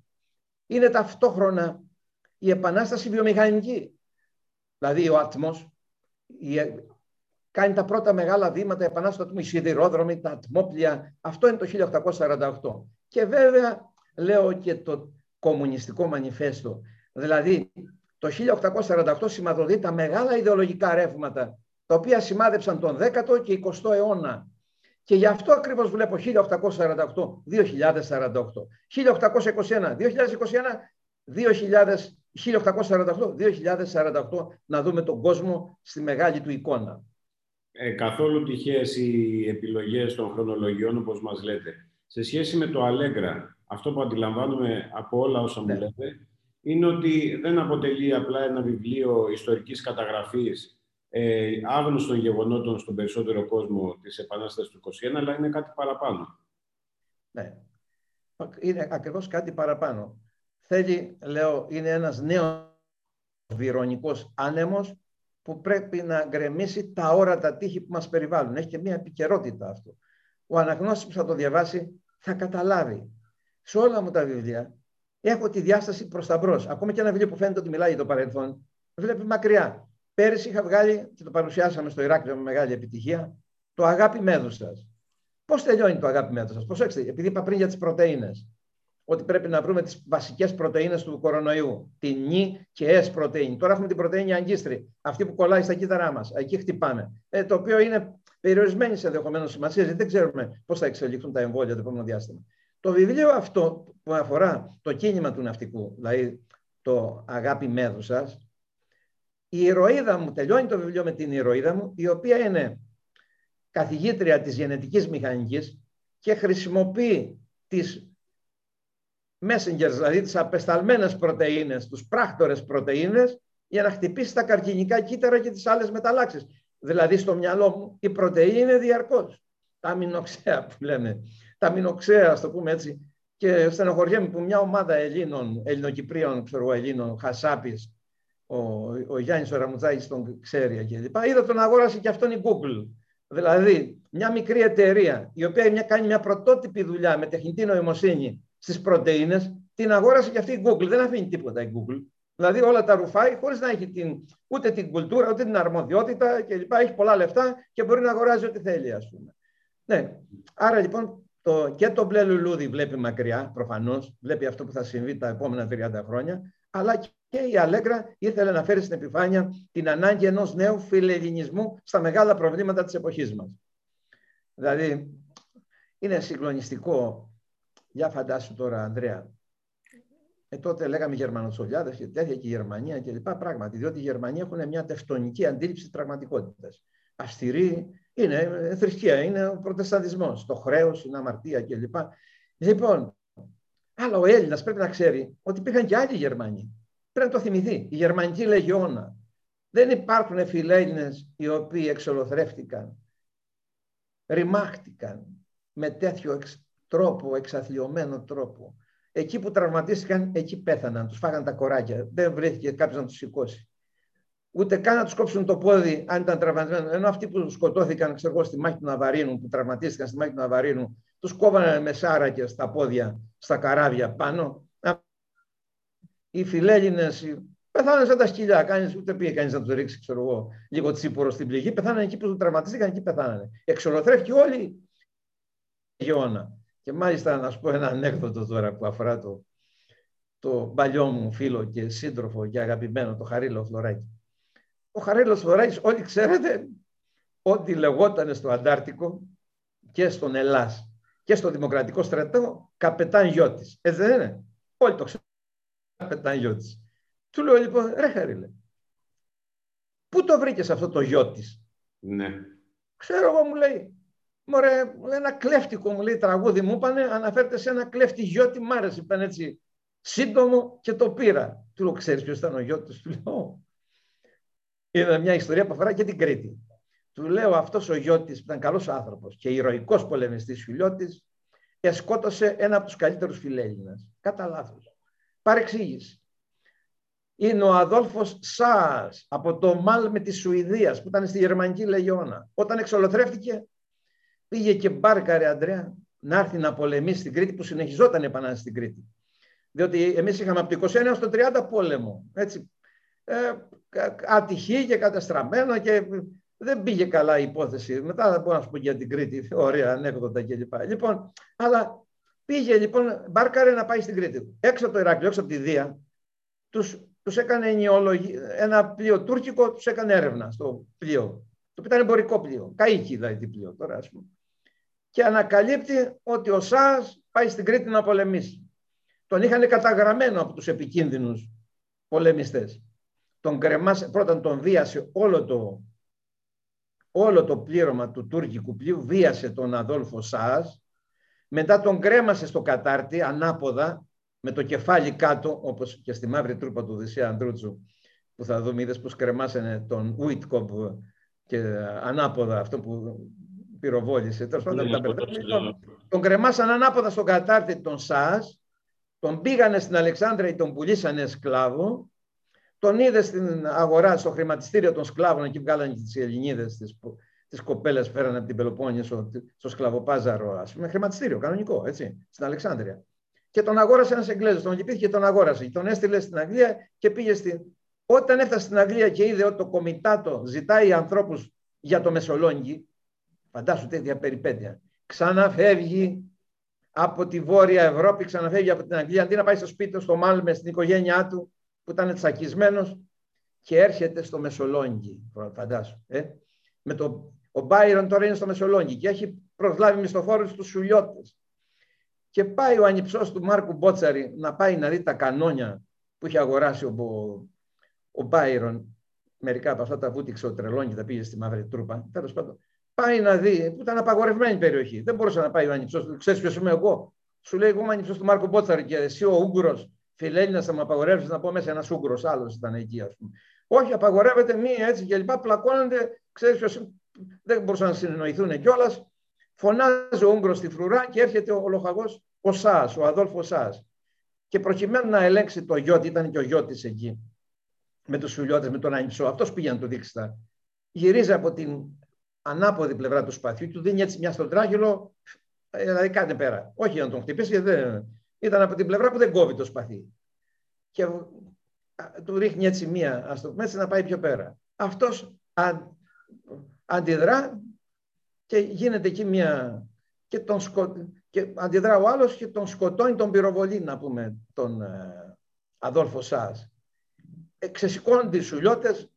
Είναι ταυτόχρονα η επανάσταση βιομηχανική. Δηλαδή ο ατμός η, κάνει τα πρώτα μεγάλα βήματα, η επανάσταση του ατμού, οι σιδηρόδρομοι, τα ατμόπλια. Αυτό είναι το 1848. Και βέβαια λέω και το κομμουνιστικό μανιφέστο. Δηλαδή το 1848 σηματοδοτεί τα μεγάλα ιδεολογικά ρεύματα τα οποία σημάδεψαν τον 10ο και 20ο αιώνα. Και γι' αυτό ακριβώς βλέπω 1848-2048, 1821, 2021, 1848-2048 να δούμε τον κόσμο στη μεγάλη του εικόνα. Ε, καθόλου τυχαίες οι επιλογές των χρονολογιών όπως μας λέτε. Σε σχέση με το Αλέγκρα, αυτό που αντιλαμβάνομαι από όλα όσα ναι. μου λέτε, είναι ότι δεν αποτελεί απλά ένα βιβλίο ιστορικής καταγραφής ε, άγνωστων γεγονότων στον περισσότερο κόσμο της Επανάστασης του 21, αλλά είναι κάτι παραπάνω. Ναι, είναι ακριβώς κάτι παραπάνω. Θέλει, λέω, είναι ένας νέος βυρονικός άνεμος που πρέπει να γκρεμίσει τα όρατα τείχη που μας περιβάλλουν. Έχει και μια επικαιρότητα αυτό. Ο αναγνώστης που θα το διαβάσει θα καταλάβει. Σε όλα μου τα βιβλία έχω τη διάσταση προς τα μπρος. Ακόμα και ένα βιβλίο που φαίνεται ότι μιλάει για το παρελθόν, βλέπει μακριά. Πέρυσι είχα βγάλει και το παρουσιάσαμε στο Ηράκλειο με μεγάλη επιτυχία, το αγάπη μέδουσα. Πώς τελειώνει το αγάπη μέδουσα, προσέξτε, επειδή είπα πριν για τις πρωτενε. Ότι πρέπει να βρούμε τις βασικές πρωτενε του κορονοϊού. Την νη και S πρωτενη. Τώρα έχουμε την πρωτενη αγκίστρη, αυτή που κολλάει στα κύτταρά μας. Εκεί χτυπάμε. Ε, το οποίο είναι περιορισμένη σε ενδεχομένως σημασία, γιατί δεν ξέρουμε πώς θα εξελιχθούν τα εμβόλια το επόμενο διάστημα. Το βιβλίο αυτό που αφορά το κίνημα του ναυτικού, δηλαδή το αγάπη μέδουσας, η ηρωίδα μου, τελειώνει το βιβλίο με την ηρωίδα μου, η οποία είναι καθηγήτρια της γενετικής μηχανικής και χρησιμοποιεί τις messengers, δηλαδή τις απεσταλμένες πρωτεΐνες, τους πράκτορες πρωτεΐνες, για να χτυπήσει τα καρκινικά κύτταρα και τις άλλες μεταλλάξεις. Δηλαδή στο μυαλό μου η πρωτεΐνη είναι διαρκώς. Τα αμινοξέα που λέμε τα μηνοξέα, ας το πούμε έτσι. Και στενοχωριέμαι που μια ομάδα Ελλήνων, Ελληνοκυπρίων, ξέρω εγώ, Ελλήνων, Χασάπης, ο, ο Γιάννης ο τον ξέρει κλπ. Είδα τον αγόρασε και αυτόν η Google. Δηλαδή, μια μικρή εταιρεία, η οποία μια, κάνει μια πρωτότυπη δουλειά με τεχνητή νοημοσύνη στις πρωτενε, την αγόρασε και αυτή η Google. Δεν αφήνει τίποτα η Google. Δηλαδή όλα τα ρουφάει χωρίς να έχει την, ούτε την κουλτούρα, ούτε την αρμοδιότητα κλπ. Έχει πολλά λεφτά και μπορεί να αγοράζει ό,τι θέλει, ας πούμε. Ναι. Άρα λοιπόν το, και το μπλε λουλούδι βλέπει μακριά, προφανώς, βλέπει αυτό που θα συμβεί τα επόμενα 30 χρόνια, αλλά και η Αλέγκρα ήθελε να φέρει στην επιφάνεια την ανάγκη ενός νέου φιλελληνισμού στα μεγάλα προβλήματα της εποχής μας. Δηλαδή, είναι συγκλονιστικό. Για φαντάσου τώρα, Ανδρέα, ε, τότε λέγαμε Γερμανοτσολιάδες και τέτοια και η Γερμανία και λοιπά πράγματι, διότι οι Γερμανοί έχουν μια τευτονική αντίληψη πραγματικότητας. Αυστηρή, είναι θρησκεία, είναι ο προτεσταντισμός, το χρέος, είναι αμαρτία κλπ. Λοιπόν, αλλά ο Έλληνας πρέπει να ξέρει ότι υπήρχαν και άλλοι Γερμανοί. Πρέπει να το θυμηθεί. Η Γερμανική Λεγιώνα. Δεν υπάρχουν φιλέλληνες οι οποίοι εξολοθρεύτηκαν, ρημάχτηκαν με τέτοιο τρόπο, εξαθλειωμένο τρόπο. Εκεί που τραυματίστηκαν, εκεί πέθαναν, τους φάγαν τα κοράκια. Δεν βρέθηκε κάποιος να τους σηκώσει ούτε καν να τους κόψουν το πόδι αν ήταν τραυματισμένο. Ενώ αυτοί που σκοτώθηκαν ξέρω, στη μάχη του Ναβαρίνου, που τραυματίστηκαν στη μάχη του Ναβαρίνου, τους κόβανε με σάρακε στα πόδια, στα καράβια πάνω. Οι φιλέλληνες πεθάνανε σαν τα σκυλιά. Κάνεις, ούτε πήγε κανείς να τους ρίξει ξέρω εγώ, λίγο τσίπορο στην πληγή. Πεθάνανε εκεί που τους τραυματίστηκαν, εκεί πεθάνανε. Εξολοθρεύτηκε όλη η γεώνα. Και μάλιστα να σου πω ένα ανέκδοτο τώρα που αφορά το, το παλιό μου φίλο και σύντροφο και αγαπημένο, το Χαρίλο Φλωράκη. Ο Χαρίλο Φλωράκης, όλοι ξέρετε, ό,τι λεγόταν στο Αντάρτικο και στον Ελλάς και στο Δημοκρατικό Στρατό, καπετάν Γιώτης. Έτσι δεν είναι. Όλοι το ξέρουν. Καπετάν Γιώτης. Του λέω λοιπόν, ρε Χαρίλε, πού το βρήκες αυτό το Γιώτης; Ναι. Ξέρω εγώ μου λέει, Μωρέ, ένα κλέφτικο μου λέει τραγούδι μου είπανε, αναφέρεται σε ένα κλέφτη Γιώτη, μ' άρεσε, είπαν έτσι σύντομο και το πήρα. Του λέω, ξέρεις ποιος ήταν ο Γιώτης, του λέω. Είναι μια ιστορία που αφορά και την Κρήτη. Του λέω αυτός ο Γιώτης που ήταν καλός άνθρωπος και ηρωικός πολεμιστής Φιλιώτης εσκότωσε ένα από τους καλύτερους φιλέλληνας. Κατά λάθος. Παρεξήγηση. Είναι ο Αδόλφος Σάς από το Μάλμε της Σουηδίας που ήταν στη Γερμανική Λεγιώνα. Όταν εξολοθρεύτηκε πήγε και μπάρκαρε Αντρέα να έρθει να πολεμήσει στην Κρήτη που συνεχιζόταν η επανάσταση στην Κρήτη. Διότι εμείς είχαμε από το 29 έως το 30 πόλεμο. Έτσι, ε, ατυχή και καταστραμμένο και δεν πήγε καλά η υπόθεση. Μετά θα μπορώ να σου πω για την Κρήτη, ωραία ανέκδοτα κλπ. Λοιπόν, αλλά πήγε λοιπόν, μπάρκαρε να πάει στην Κρήτη. Έξω από το Ηράκλειο, έξω από τη Δία, τους, τους έκανε ένα πλοίο τουρκικό, τους έκανε έρευνα στο πλοίο. Το οποίο ήταν εμπορικό πλοίο. Καίκη δηλαδή τι πλοίο τώρα, ας πούμε. Και ανακαλύπτει ότι ο ΣΑΣ πάει στην Κρήτη να πολεμήσει. Τον είχαν καταγραμμένο από τους επικίνδυνους πολεμιστές. Τον κρεμάσε, πρώτα τον βίασε όλο το, όλο το πλήρωμα του τουρκικού πλοίου, βίασε τον Αδόλφο Σάς, μετά τον κρέμασε στο κατάρτι ανάποδα, με το κεφάλι κάτω, όπως και στη μαύρη τρούπα του Οδυσσέα Ανδρούτσου, που θα δούμε, είδες πως κρεμάσανε τον Ουίτκομπ και ανάποδα, αυτό που πυροβόλησε. Τέλος πάντων, ναι, τον, τον κρεμάσαν ανάποδα στο κατάρτι τον ΣΑΣ, τον πήγανε στην Αλεξάνδρεια και τον πουλήσανε σκλάβο. Τον είδε στην αγορά, στο χρηματιστήριο των σκλάβων, εκεί βγάλανε και τις Ελληνίδες, τις, τις κοπέλες φέρανε από την Πελοπόννησο, στο σκλαβοπάζαρο, ας πούμε, χρηματιστήριο, κανονικό, έτσι, στην Αλεξάνδρεια. Και τον αγόρασε ένας Εγγλέζος, τον λυπήθηκε και τον αγόρασε. Τον έστειλε στην Αγγλία και πήγε στην. Όταν έφτασε στην Αγγλία και είδε ότι το κομιτάτο ζητάει ανθρώπους για το Μεσολόγγι, φαντάσου τέτοια περιπέτεια. Ξαναφεύγει από τη Βόρεια Ευρώπη, ξαναφεύγει από την Αγγλία, αντί να πάει στο σπίτι του, στο Μάλμε, στην οικογένειά του, που ήταν τσακισμένος, και έρχεται στο Μεσολόγγι. Φαντάσου. Ε; Με το, ο Μπάιρον τώρα είναι στο Μεσολόγγι και έχει προσλάβει μισθοφόρους του Σουλιώτες. Και πάει ο ανυψός του Μάρκου Μπότσαρη να πάει να δει τα κανόνια που είχε αγοράσει ο, ο Μπάιρον. Μερικά από αυτά τα βούτυξε ο Τρελόνι και τα πήγε στη Μαύρη Τρούπα. Τέλος πάντων, πάει να δει, που ήταν απαγορευμένη περιοχή. Δεν μπορούσε να πάει ο ανυψός του. Ξέρεις ποιος είμαι εγώ; Σου λέει, εγώ είμαι ανυψός του Μάρκο Μπότσαρη και εσύ ο Ούγκρο, φιλέλληνας, θα μου απαγορεύσεις να πω μέσα ένας Ούγκρο. Άλλος ήταν εκεί, ας πούμε. Όχι, απαγορεύεται μία έτσι και λοιπά. Πλακώνονται, ξέρεις ποιο. Δεν μπορούσαν να συνεννοηθούν κιόλας. Φωνάζει ο Ούγκρο στη φρουρά και έρχεται ο λοχαγός ο Σάς, ο Αδόλφο Σάς. Και προκειμένου να ελέγξει το γιο, ήταν και ο γιος της εκεί, με τους φιλιώτες, με τον Ανιψό, αυτός πήγε να το δείξει τα. Γυρίζει από την ανάποδη πλευρά του σπαθιού, του δίνει έτσι μια στον τράγελο, ε, δηλαδή κάτι πέρα. Όχι να τον χτυπήσει, γιατί δεν... ήταν από την πλευρά που δεν κόβει το σπαθί. Και του ρίχνει έτσι μία, ας το πούμε έτσι, να πάει πιο πέρα. Αυτός αντιδρά και γίνεται εκεί μία. και, τον σκο... και αντιδρά ο άλλος και τον σκοτώνει, τον πυροβολεί, να πούμε, τον ε, Αδόλφο Σάς. Ε, ξεσηκώνονται οι σουλιώτες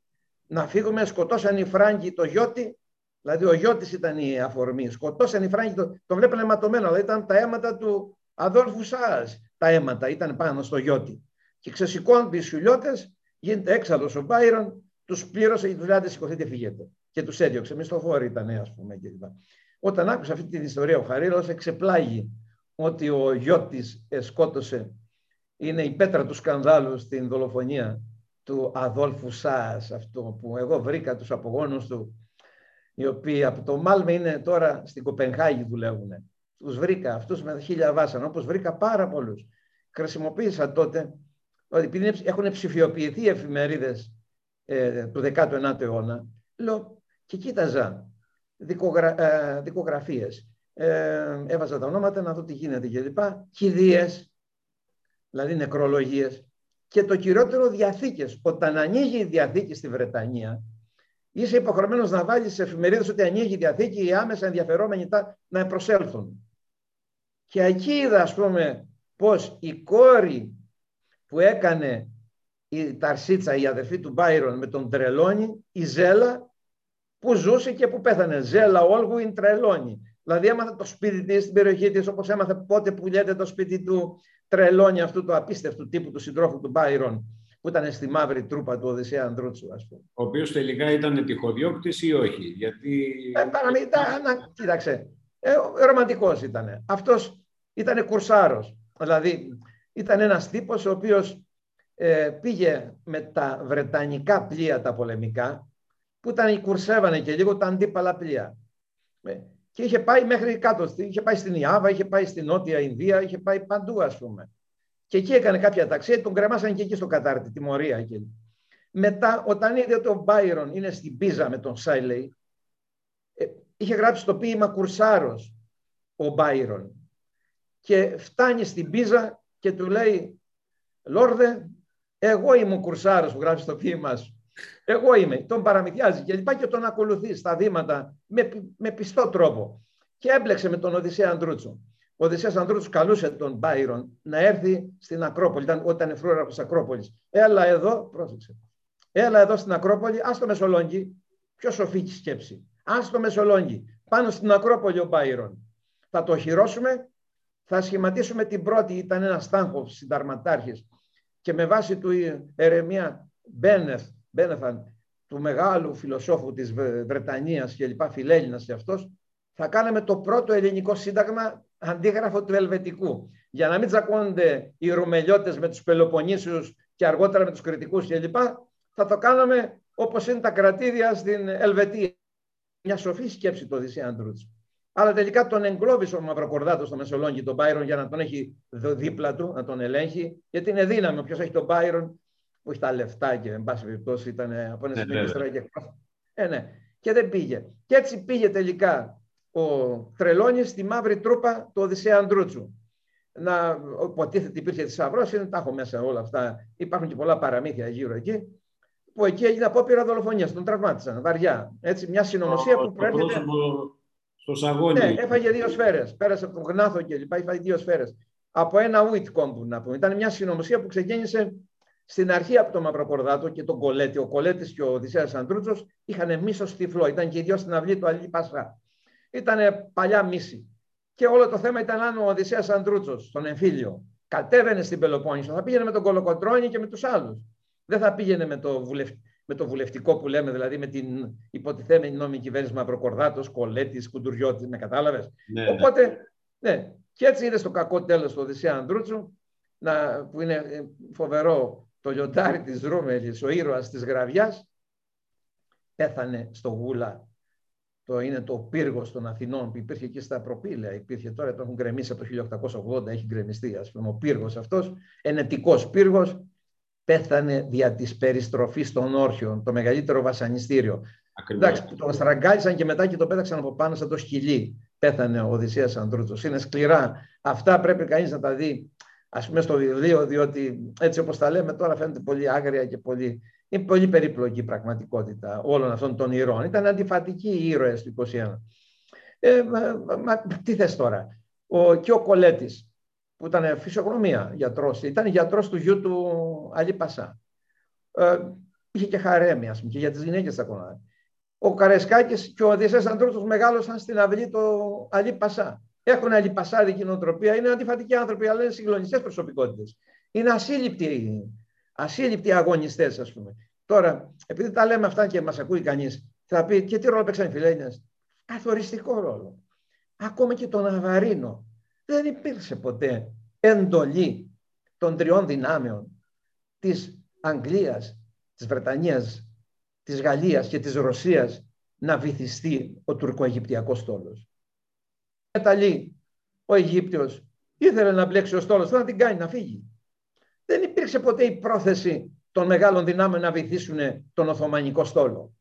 να φύγουμε, σκοτώσαν οι Φράγκοι το γιώτη Δηλαδή ο γιο τη ήταν η αφορμή. Σκοτώσαν οι Φράγκοι, το, το βλέπανε αιματωμένο. Δηλαδή ήταν τα αίματα του Αδόλφου Σά. Τα αίματα ήταν πάνω στο γιώτη. Και ξεσηκώνονται οι σουλιώτε, γίνεται έξαλλος ο Μπάιρον, τους πλήρωσε η δουλειά της, σηκωθείτε, φύγετε. Και τους έδιωξε. Μισθοφόροι ήταν, ας πούμε. Κλπ. Όταν άκουσε αυτή την ιστορία, ο Χαρίλος εξεπλάγει ότι ο γιο τη σκότωσε. Είναι η πέτρα του σκανδάλου στην δολοφονία του Αδόλφου Σάς, αυτό που εγώ βρήκα τους απογόνους του οι οποίοι από το Μάλμε είναι τώρα στην Κοπενχάγη δουλεύουν. Τους βρήκα αυτούς με χίλια βάσανα, όπως βρήκα πάρα πολλούς. Χρησιμοποίησα τότε, ότι επειδή έχουν ψηφιοποιηθεί οι εφημερίδες ε, του 19ου αιώνα, λέω και κοίταζα δικογρα, ε, δικογραφίες. Ε, έβαζα τα ονόματα να δω τι γίνεται κλπ. Κηδείες, δηλαδή νεκρολογίες. Και το κυριότερο διαθήκες. Όταν ανοίγει η διαθήκη στη Βρετανία, είσαι υποχρεωμένος να βάλεις σε εφημερίδες ότι ανοίγει η διαθήκη οι άμεσα ενδιαφερόμενοι να προσέλθουν. Και εκεί είδα, ας πούμε, πως η κόρη που έκανε η Ταρσίτσα, η αδερφή του Μπάιρον με τον Τρελόνι, η Ζέλα, που ζούσε και που πέθανε. Ζέλα Όλγου είναι Τρελόνι. Δηλαδή έμαθε το σπίτι της στην περιοχή της, όπως έμαθε πότε πουλιέται το σπίτι του Τρελόνι, αυτού του απίστευτου τύπου του συντρόφου του Μπάιρον, που ήταν στη μαύρη τρούπα του Οδυσσέα Ανδρούτσου, ας πούμε. Ο οποίος τελικά ήταν τυχοδιώκτης ή όχι, γιατί... Ε, να, κοίταξε, ε, ρομαντικός ήταν. Αυτός ήταν κουρσάρος. Δηλαδή, ήταν ένας τύπος ο οποίος ε, πήγε με τα βρετανικά πλοία τα πολεμικά, που ήταν, κουρσεύανε και λίγο τα αντίπαλα πλοία. Ε, και είχε πάει μέχρι κάτω, είχε πάει στην Ιάβα, είχε πάει στην Νότια Ινδία, είχε πάει παντού ας πούμε. Και εκεί έκανε κάποια ταξίδια, τον κρεμάσαν και εκεί στο Κατάρτι, τιμωρία εκεί. Μετά, όταν είδε ότι ο Μπάιρον είναι στην Πίζα με τον Σάιλεϊ, ε, είχε γράψει το ποίημα Κουρσάρος ο Μπάιρον. Και φτάνει στην Πίζα και του λέει, Λόρδε, εγώ είμαι ο Κουρσάρος που γράφεις το ποίημα σου. Εγώ είμαι. Τον παραμυθιάζει και λοιπά και τον ακολουθεί στα βήματα με, με πιστό τρόπο. Και έμπλεξε με τον Οδυσσέα Αντρούτσο. Ο Οδυσσέας Ανδρούτσος καλούσε τον Μπάιρον να έρθει στην Ακρόπολη, ήταν, όταν είναι φρούραρχος Ακρόπολης. Έλα εδώ, πρόσεξε. Έλα εδώ στην Ακρόπολη, ας το Μεσολόγγι, πιο σοφή σκέψη. Ας το Μεσολόγγι, πάνω στην Ακρόπολη ο Μπάιρον. Θα το οχυρώσουμε, θα σχηματίσουμε την πρώτη, ήταν ένας τάγχο συνταρματάρχης και με βάση του Ερεμία Μπένεθ, Μπένεθαν, του μεγάλου φιλοσόφου της Βρετανίας και λοιπά, φιλέλληνας και αυτός, θα κάναμε το πρώτο ελληνικό σύνταγμα αντίγραφο του Ελβετικού. Για να μην τσακώνονται οι Ρουμελιώτες με τους Πελοποννήσιους και αργότερα με τους Κρητικούς κλπ. Θα το κάναμε όπως είναι τα κρατήδια στην Ελβετία. Μια σοφή σκέψη το Οδυσσέα Αντρούτσο. Αλλά τελικά τον εγκλώβησε ο Μαυροκορδάτος στο Μεσολόγγι τον Μπάιρον για να τον έχει δίπλα του, να τον ελέγχει. Γιατί είναι δύναμη. Όποιος έχει τον Μπάιρον, που έχει τα λεφτά και εν πάση περιπτώσει ήταν από ένα σημείο και ε, ναι. Και δεν πήγε. Και έτσι πήγε τελικά ο Τρελόνης στη μαύρη τρούπα του Οδυσσέα Αντρούτσου. Να, υποτίθεται υπήρχε θησαυρός, είναι τα έχω μέσα όλα αυτά. Υπάρχουν και πολλά παραμύθια γύρω εκεί. Που εκεί έγινε απόπειρα δολοφονίας, τον τραυμάτισαν βαριά. Έτσι, μια συνωμοσία που προέρχεται. Στο σαγόνι. Ναι, έφαγε δύο σφαίρες. Πέρασε από τον γνάθο και λοιπά, έφαγε δύο σφαίρες. Από ένα Whitcomb, να πούμε. Ήταν μια συνωμοσία που ξεκίνησε στην αρχή από τον Μαυροκορδάτο και τον Κολέτη. Ο Κολέτης και ο Οδυσσέας Αντρούτσος είχαν μίσο τυφλό. Ήταν και οι δυο στην αυλή του Αλή Πασχά. Ήταν παλιά μίση. Και όλο το θέμα ήταν αν ο Οδυσσέας Αντρούτσος, στον εμφύλιο, κατέβαινε στην Πελοπόννησο, θα πήγαινε με τον Κολοκοτρώνη και με τους άλλους. Δεν θα πήγαινε με το, με το βουλευτικό που λέμε, δηλαδή με την υποτιθέμενη νόμιμη κυβέρνηση Μαυροκορδάτος, Κολέτης, Κουντουριώτης, με κατάλαβες. Ναι, ναι. Οπότε, ναι. Και έτσι είδε στο κακό τέλος του Οδυσσέα Αντρούτσου, να, που είναι φοβερό το λιοντάρι της Ρούμελης, ο ήρωας της Γραβιάς, πέθανε στο Γούλα το είναι το πύργος των Αθηνών που υπήρχε και στα προπήλαια. Υπήρχε τώρα, το έχουν γκρεμίσει από το 1880, έχει γκρεμιστεί. Ας πούμε, ο πύργος αυτός, ενετικός πύργος, πέθανε δια της περιστροφής των όρχιων, το μεγαλύτερο βασανιστήριο. Ακριβώς. Εντάξει, τον στραγγάλισαν και μετά και το πέταξαν από πάνω σαν το σκυλί. Πέθανε ο Οδυσσέας Ανδρούτσος. Είναι σκληρά. Αυτά πρέπει κανείς να τα δει ας πούμε στο βιβλίο, διότι έτσι όπως τα λέμε τώρα φαίνεται πολύ άγρια και πολύ είναι πολύ περίπλοκη η πραγματικότητα όλων αυτών των ηρώων. Ήταν αντιφατικοί οι ήρωες του 21. Ε, μα, τι θες τώρα; Ο, και ο Κολέτης, που ήταν φυσιογνωμία γιατρός, ήταν γιατρός του γιού του Αλή Πασά. Ε, είχε και χαρέμι, ας πούμε, και για τις γυναίκες ακόμα. Ο Καρεσκάκης και ο Οδυσσέας Αντρούτος μεγάλωσαν στην αυλή του Αλή Πασά. Έχουν αλιπασάδικη νοοτροπία, είναι αντιφατικοί άνθρωποι, αλλά είναι συγκλονιστές προσωπικότητες. Είναι ασύλληπτοι ασύλληπτοι αγωνιστές, ας πούμε. Τώρα, επειδή τα λέμε αυτά και μας ακούει κανείς, θα πει και τι ρόλο παίξαν οι φιλένε. Καθοριστικό ρόλο. Ακόμα και τον Αβαρίνο. Δεν υπήρξε ποτέ εντολή των τριών δυνάμεων της Αγγλίας, της Βρετανίας, της Γαλλίας και της Ρωσίας να βυθιστεί ο τουρκο-αιγυπτιακός στόλος. Μεταλλή, ο Αιγύπτιος ήθελε να μπλέξει ο στόλος, να την κάνει να φύγει δεν υπήρξε ποτέ η πρόθεση των μεγάλων δυνάμεων να βοηθήσουν τον Οθωμανικό στόλο.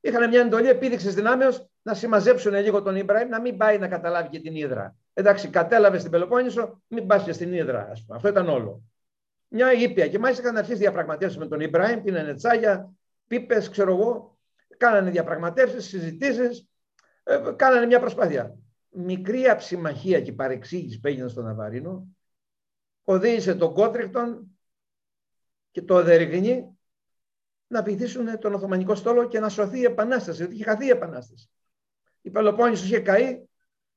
Είχαν μια εντολή επίδειξης δυνάμεως να συμμαζέψουν λίγο τον Ιμπραήμ, να μην πάει να καταλάβει και την Ήδρα. Εντάξει, κατέλαβες στην Πελοπόννησο, μην πας και στην Ήδρα. Ας πούμε. Αυτό ήταν όλο. Μια ήπια. Και μάλιστα είχαν αρχίσει διαπραγματεύσεις με τον Ιμπραήμ, πίνανε τσάγια, πίπες, ξέρω εγώ. Κάνανε διαπραγματεύσεις, συζητήσεις. Ε, κάνανε μια προσπάθεια. μικρή αψημαχία και παρεξήγηση που έγινε στον Ναβαρίνο οδήγησε τον Κότρικτον και το Δεριγνή να πηδήσουν τον Οθωμανικό στόλο και να σωθεί η Επανάσταση, ότι είχε χαθεί η Επανάσταση. Η Πελοπόννησος είχε καεί,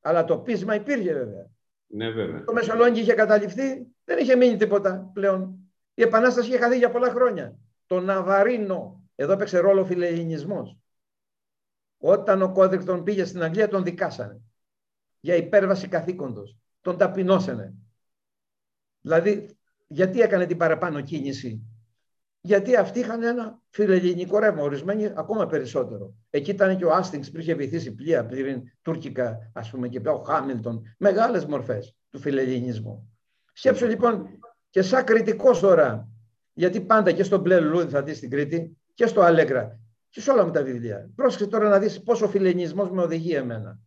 αλλά το πείσμα υπήρχε βέβαια. Ναι, βέβαια. Το Μεσολόγγι είχε καταληφθεί, δεν είχε μείνει τίποτα πλέον. Η Επανάσταση είχε χαθεί για πολλά χρόνια. Το Ναβαρίνο, εδώ έπαιξε ρόλο ο φιλελληνισμός. Όταν ο Κόδρικτον πήγε στην Αγγλία τον δικάσανε για υπέρβαση καθήκοντος. Τον ταπεινώσανε. Δηλαδή, γιατί έκανε την παραπάνω κίνηση. Γιατί αυτοί είχαν ένα φιλελληνικό ρεύμα, ορισμένοι ακόμα περισσότερο. Εκεί ήταν και ο Άστινγκ που είχε βυθίσει πλοία πλήρην τουρκικά, ας πούμε, και ο Χάμιλτον. Μεγάλες μορφές του φιλελληνισμού. Σκέψου λοιπόν και σαν κριτικός τώρα, γιατί πάντα και στο μπλε λουλούδι θα δεις στην Κρήτη και στο Αλέγκρα και σε όλα μου τα βιβλία. Πρόσεξε τώρα να δεις πόσο φιλελληνισμός με οδηγεί εμένα.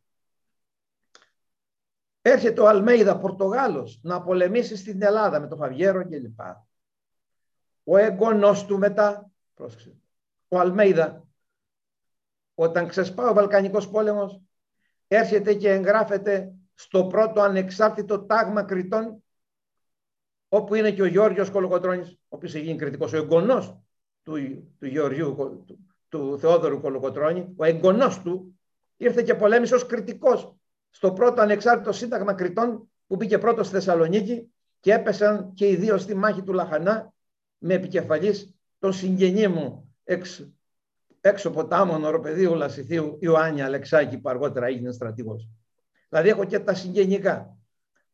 Έρχεται ο Αλμέιδα Πορτογάλος να πολεμήσει στην Ελλάδα με τον Φαβιέρο κλπ. Ο εγγονός του μετά, πρόσεξε, ο Αλμέιδα, όταν ξεσπά ο Βαλκανικός πόλεμος, έρχεται και εγγράφεται στο πρώτο ανεξάρτητο τάγμα κριτών, όπου είναι και ο Γιώργος Κολοκοτρώνης, ο οποίος έχει γίνει κριτικός, ο εγγονός του, του Γεωργίου, του, του Θεόδωρου Κολοκοτρώνη, ο εγγονός του, ήρθε και πολέμησε ως κριτικός στο πρώτο ανεξάρτητο σύνταγμα κριτών που μπήκε πρώτος στη Θεσσαλονίκη και έπεσαν και οι δύο στη μάχη του Λαχανά με επικεφαλής τον συγγενή μου εξ, έξω ποτάμων οροπεδίου Λασιθίου Ιωάννη Αλεξάκη που αργότερα έγινε στρατηγός. Δηλαδή έχω και τα συγγενικά.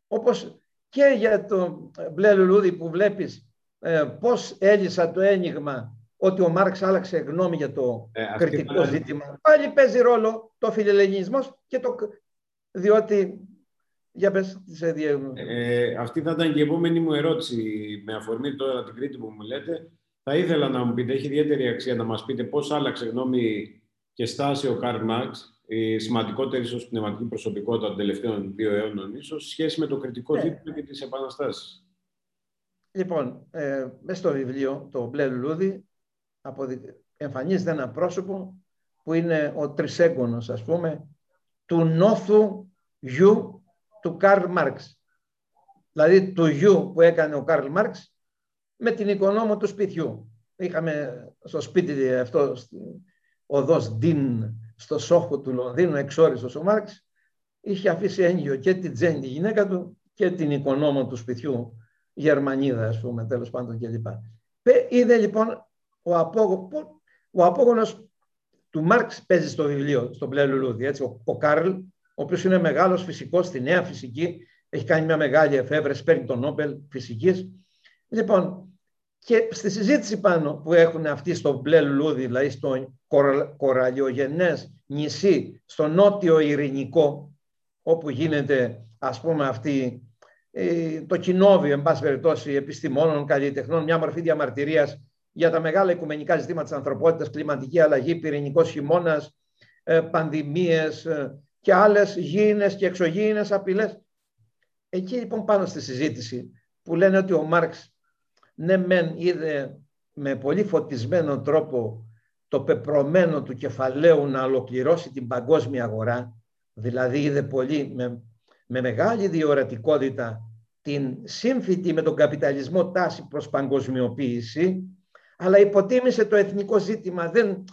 Όπως και για το μπλε λουλούδι που βλέπεις ε, πώς έλυσα το ένιγμα ότι ο Μάρξ άλλαξε γνώμη για το ε, κριτικό ζήτημα. Πάλι παίζει ρόλο το φιλελληνισμός και το διότι για πες, σε ε, αυτή θα ήταν και η επόμενη μου ερώτηση με αφορμή τώρα την Κρήτη που μου λέτε. Θα ήθελα να μου πείτε, έχει ιδιαίτερη αξία να μας πείτε πώς άλλαξε γνώμη και στάση ο Καρλ Μάρξ, η σημαντικότερη ίσως πνευματική προσωπικότητα των τελευταίων δύο αιώνων ίσως, σχέση με το κριτικό ναι. ζήτημα και τις επαναστάσεις; Λοιπόν, ε, μέσα στο βιβλίο, το μπλε λουλούδι, εμφανίζεται ένα πρόσωπο που είναι ο τρισέγγωνος, ας πούμε, του νόθου γιου του Καρλ Μάρξ. Δηλαδή του γιου που έκανε ο Καρλ Μάρξ με την οικονόμο του σπιτιού. Είχαμε στο σπίτι αυτό, οδός Ντίν, στο Σόχο του Λονδίνου, εξόριστος ο Μάρξ, είχε αφήσει έγκυο και την Τζέννη, τη γυναίκα του, και την οικονόμο του σπιτιού, Γερμανίδα, ας πούμε, τέλος πάντων κλπ. Είδε λοιπόν ο, απόγο, ο απόγονος του Μάρξ παίζει στο βιβλίο, στο μπλε λουλούδι. Έτσι. Ο, ο Κάρλ, ο οποίος είναι μεγάλος φυσικός στη νέα φυσική, έχει κάνει μια μεγάλη εφεύρεση, παίρνει τον Νόμπελ φυσικής. Λοιπόν, και στη συζήτηση πάνω που έχουν αυτοί στο μπλε λουλούδι, δηλαδή στο κοραλιογενές νησί, στο νότιο ειρηνικό, όπου γίνεται ας πούμε αυτή ε, το κοινόβιο, εν πάση περιπτώσει, επιστημόνων, καλλιτεχνών, μια μορφή διαμαρτυρίας για τα μεγάλα οικουμενικά ζητήματα της ανθρωπότητας, κλιματική αλλαγή, πυρηνικός χειμώνας, ε, πανδημίες ε, και άλλες γήινες και εξωγήινες απειλές. Εκεί λοιπόν πάνω στη συζήτηση που λένε ότι ο Μάρξ ναι μεν είδε με πολύ φωτισμένο τρόπο το πεπρωμένο του κεφαλαίου να ολοκληρώσει την παγκόσμια αγορά, δηλαδή είδε πολύ με, με μεγάλη διορατικότητα την σύμφυτη με τον καπιταλισμό τάση προς παγκοσμιοποίηση, αλλά υποτίμησε το εθνικό ζήτημα. Δεν...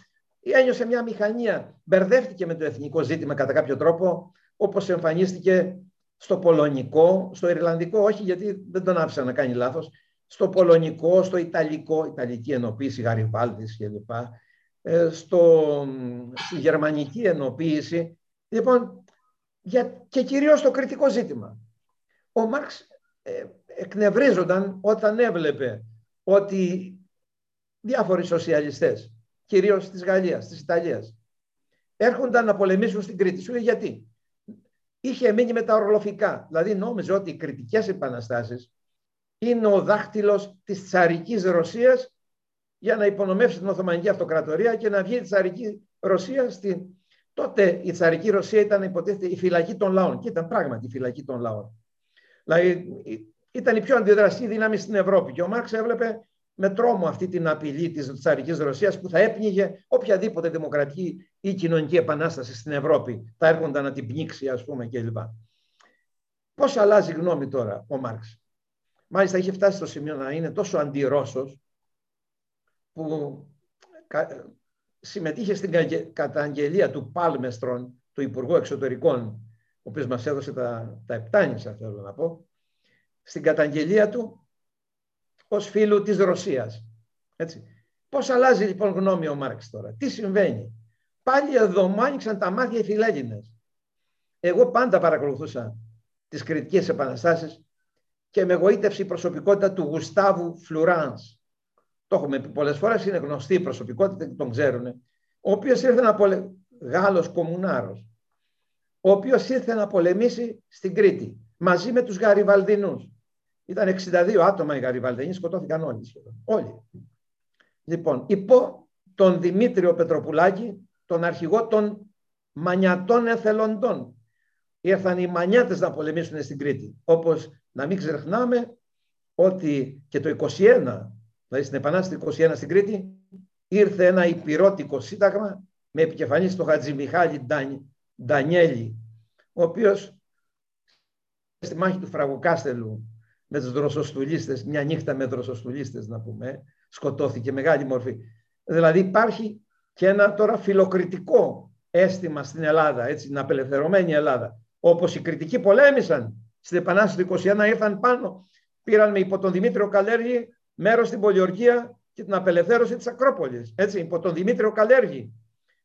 Ένιωσε μια μηχανία. Μπερδεύτηκε με το εθνικό ζήτημα κατά κάποιο τρόπο, όπως εμφανίστηκε στο πολωνικό, στο ιρλανδικό, όχι γιατί δεν τον άφησα να κάνει λάθος, στο πολωνικό, στο ιταλικό, ιταλική ενοποίηση Γαριβάλτης κλπ. Ε, στο, στη γερμανική ενοποίηση. Λοιπόν, για, και κυρίως το κριτικό ζήτημα. Ο Μάρξ ε, εκνευρίζονταν όταν έβλεπε ότι διάφοροι σοσιαλιστές, κυρίως της Γαλλίας, της Ιταλίας, έρχονταν να πολεμήσουν στην Κρήτη. Σου λέει γιατί; Είχε μείνει με τα ορλοφικά. Δηλαδή νόμιζε ότι οι κριτικές επαναστάσεις είναι ο δάχτυλος της τσαρικής Ρωσίας για να υπονομεύσει την Οθωμανική Αυτοκρατορία και να βγει η τσαρική Ρωσία στην... Τότε η τσαρική Ρωσία ήταν υποτίθεται η φυλακή των λαών και ήταν πράγματι η φυλακή των λαών. Δηλαδή ήταν η πιο αντιδραστική δύναμη στην Ευρώπη και ο Μάρξ έβλεπε με τρόμο αυτή την απειλή της τσαρικής Ρωσίας που θα έπνιγε οποιαδήποτε δημοκρατική ή κοινωνική επανάσταση στην Ευρώπη. Θα έρχονταν να την πνίξει ας πούμε κλπ. Πώς αλλάζει γνώμη τώρα ο Μάρξ; Μάλιστα είχε φτάσει στο σημείο να είναι τόσο αντιρώσος που συμμετείχε στην καταγγελία του Πάλμεστρον, του Υπουργού Εξωτερικών, ο οποίος μας έδωσε τα, τα επτάνησα, θέλω να πω, στην καταγγελία του ως φίλου της Ρωσίας. Έτσι. Πώς αλλάζει λοιπόν γνώμη ο Μάρξ τώρα, τι συμβαίνει; Πάλι εδώ μου άνοιξαν τα μάτια οι φιλέλληνες. Εγώ πάντα παρακολουθούσα τις κριτικές επαναστάσεις και με εγωίτευσε η προσωπικότητα του Γουστάβου Φλουράνς. Το έχουμε πει πολλές φορές, είναι γνωστή η προσωπικότητα και τον ξέρουν. Ο οποίος ήρθε να πολε... Γάλλος κομμουνάρος, ο οποίος ήρθε να πολεμήσει στην Κρήτη μαζί με τους Γαριβαλδινούς. Ήταν 62 άτομα οι Γαριβαλδινοί, σκοτώθηκαν όλοι σχεδόν. Όλοι. Λοιπόν, υπό τον Δημήτριο Πετροπουλάκη, τον αρχηγό των μανιατών εθελοντών. Ήρθαν οι μανιάτες να πολεμήσουν στην Κρήτη. Όπως να μην ξεχνάμε ότι και το 21, δηλαδή στην Επανάσταση 21 στην Κρήτη, ήρθε ένα υπηρώτικο σύνταγμα με επικεφαλής τον Χατζη Μιχάλη Ντανιέλη, ο οποίος στη μάχη του Φραγοκάστελου με τους δροσοστουλίστες, μια νύχτα με δροσοστουλίστες να πούμε, σκοτώθηκε μεγάλη μορφή. Δηλαδή υπάρχει και ένα τώρα φιλοκριτικό αίσθημα στην Ελλάδα, έτσι, την απελευθερωμένη Ελλάδα. Όπως οι κριτικοί πολέμησαν στην Επανάσταση του 21, ήρθαν πάνω, πήραν με υπό τον Δημήτριο Καλέργη μέρος στην πολιορκία και την απελευθέρωση της Ακρόπολης. Έτσι, υπό τον Δημήτριο Καλέργη,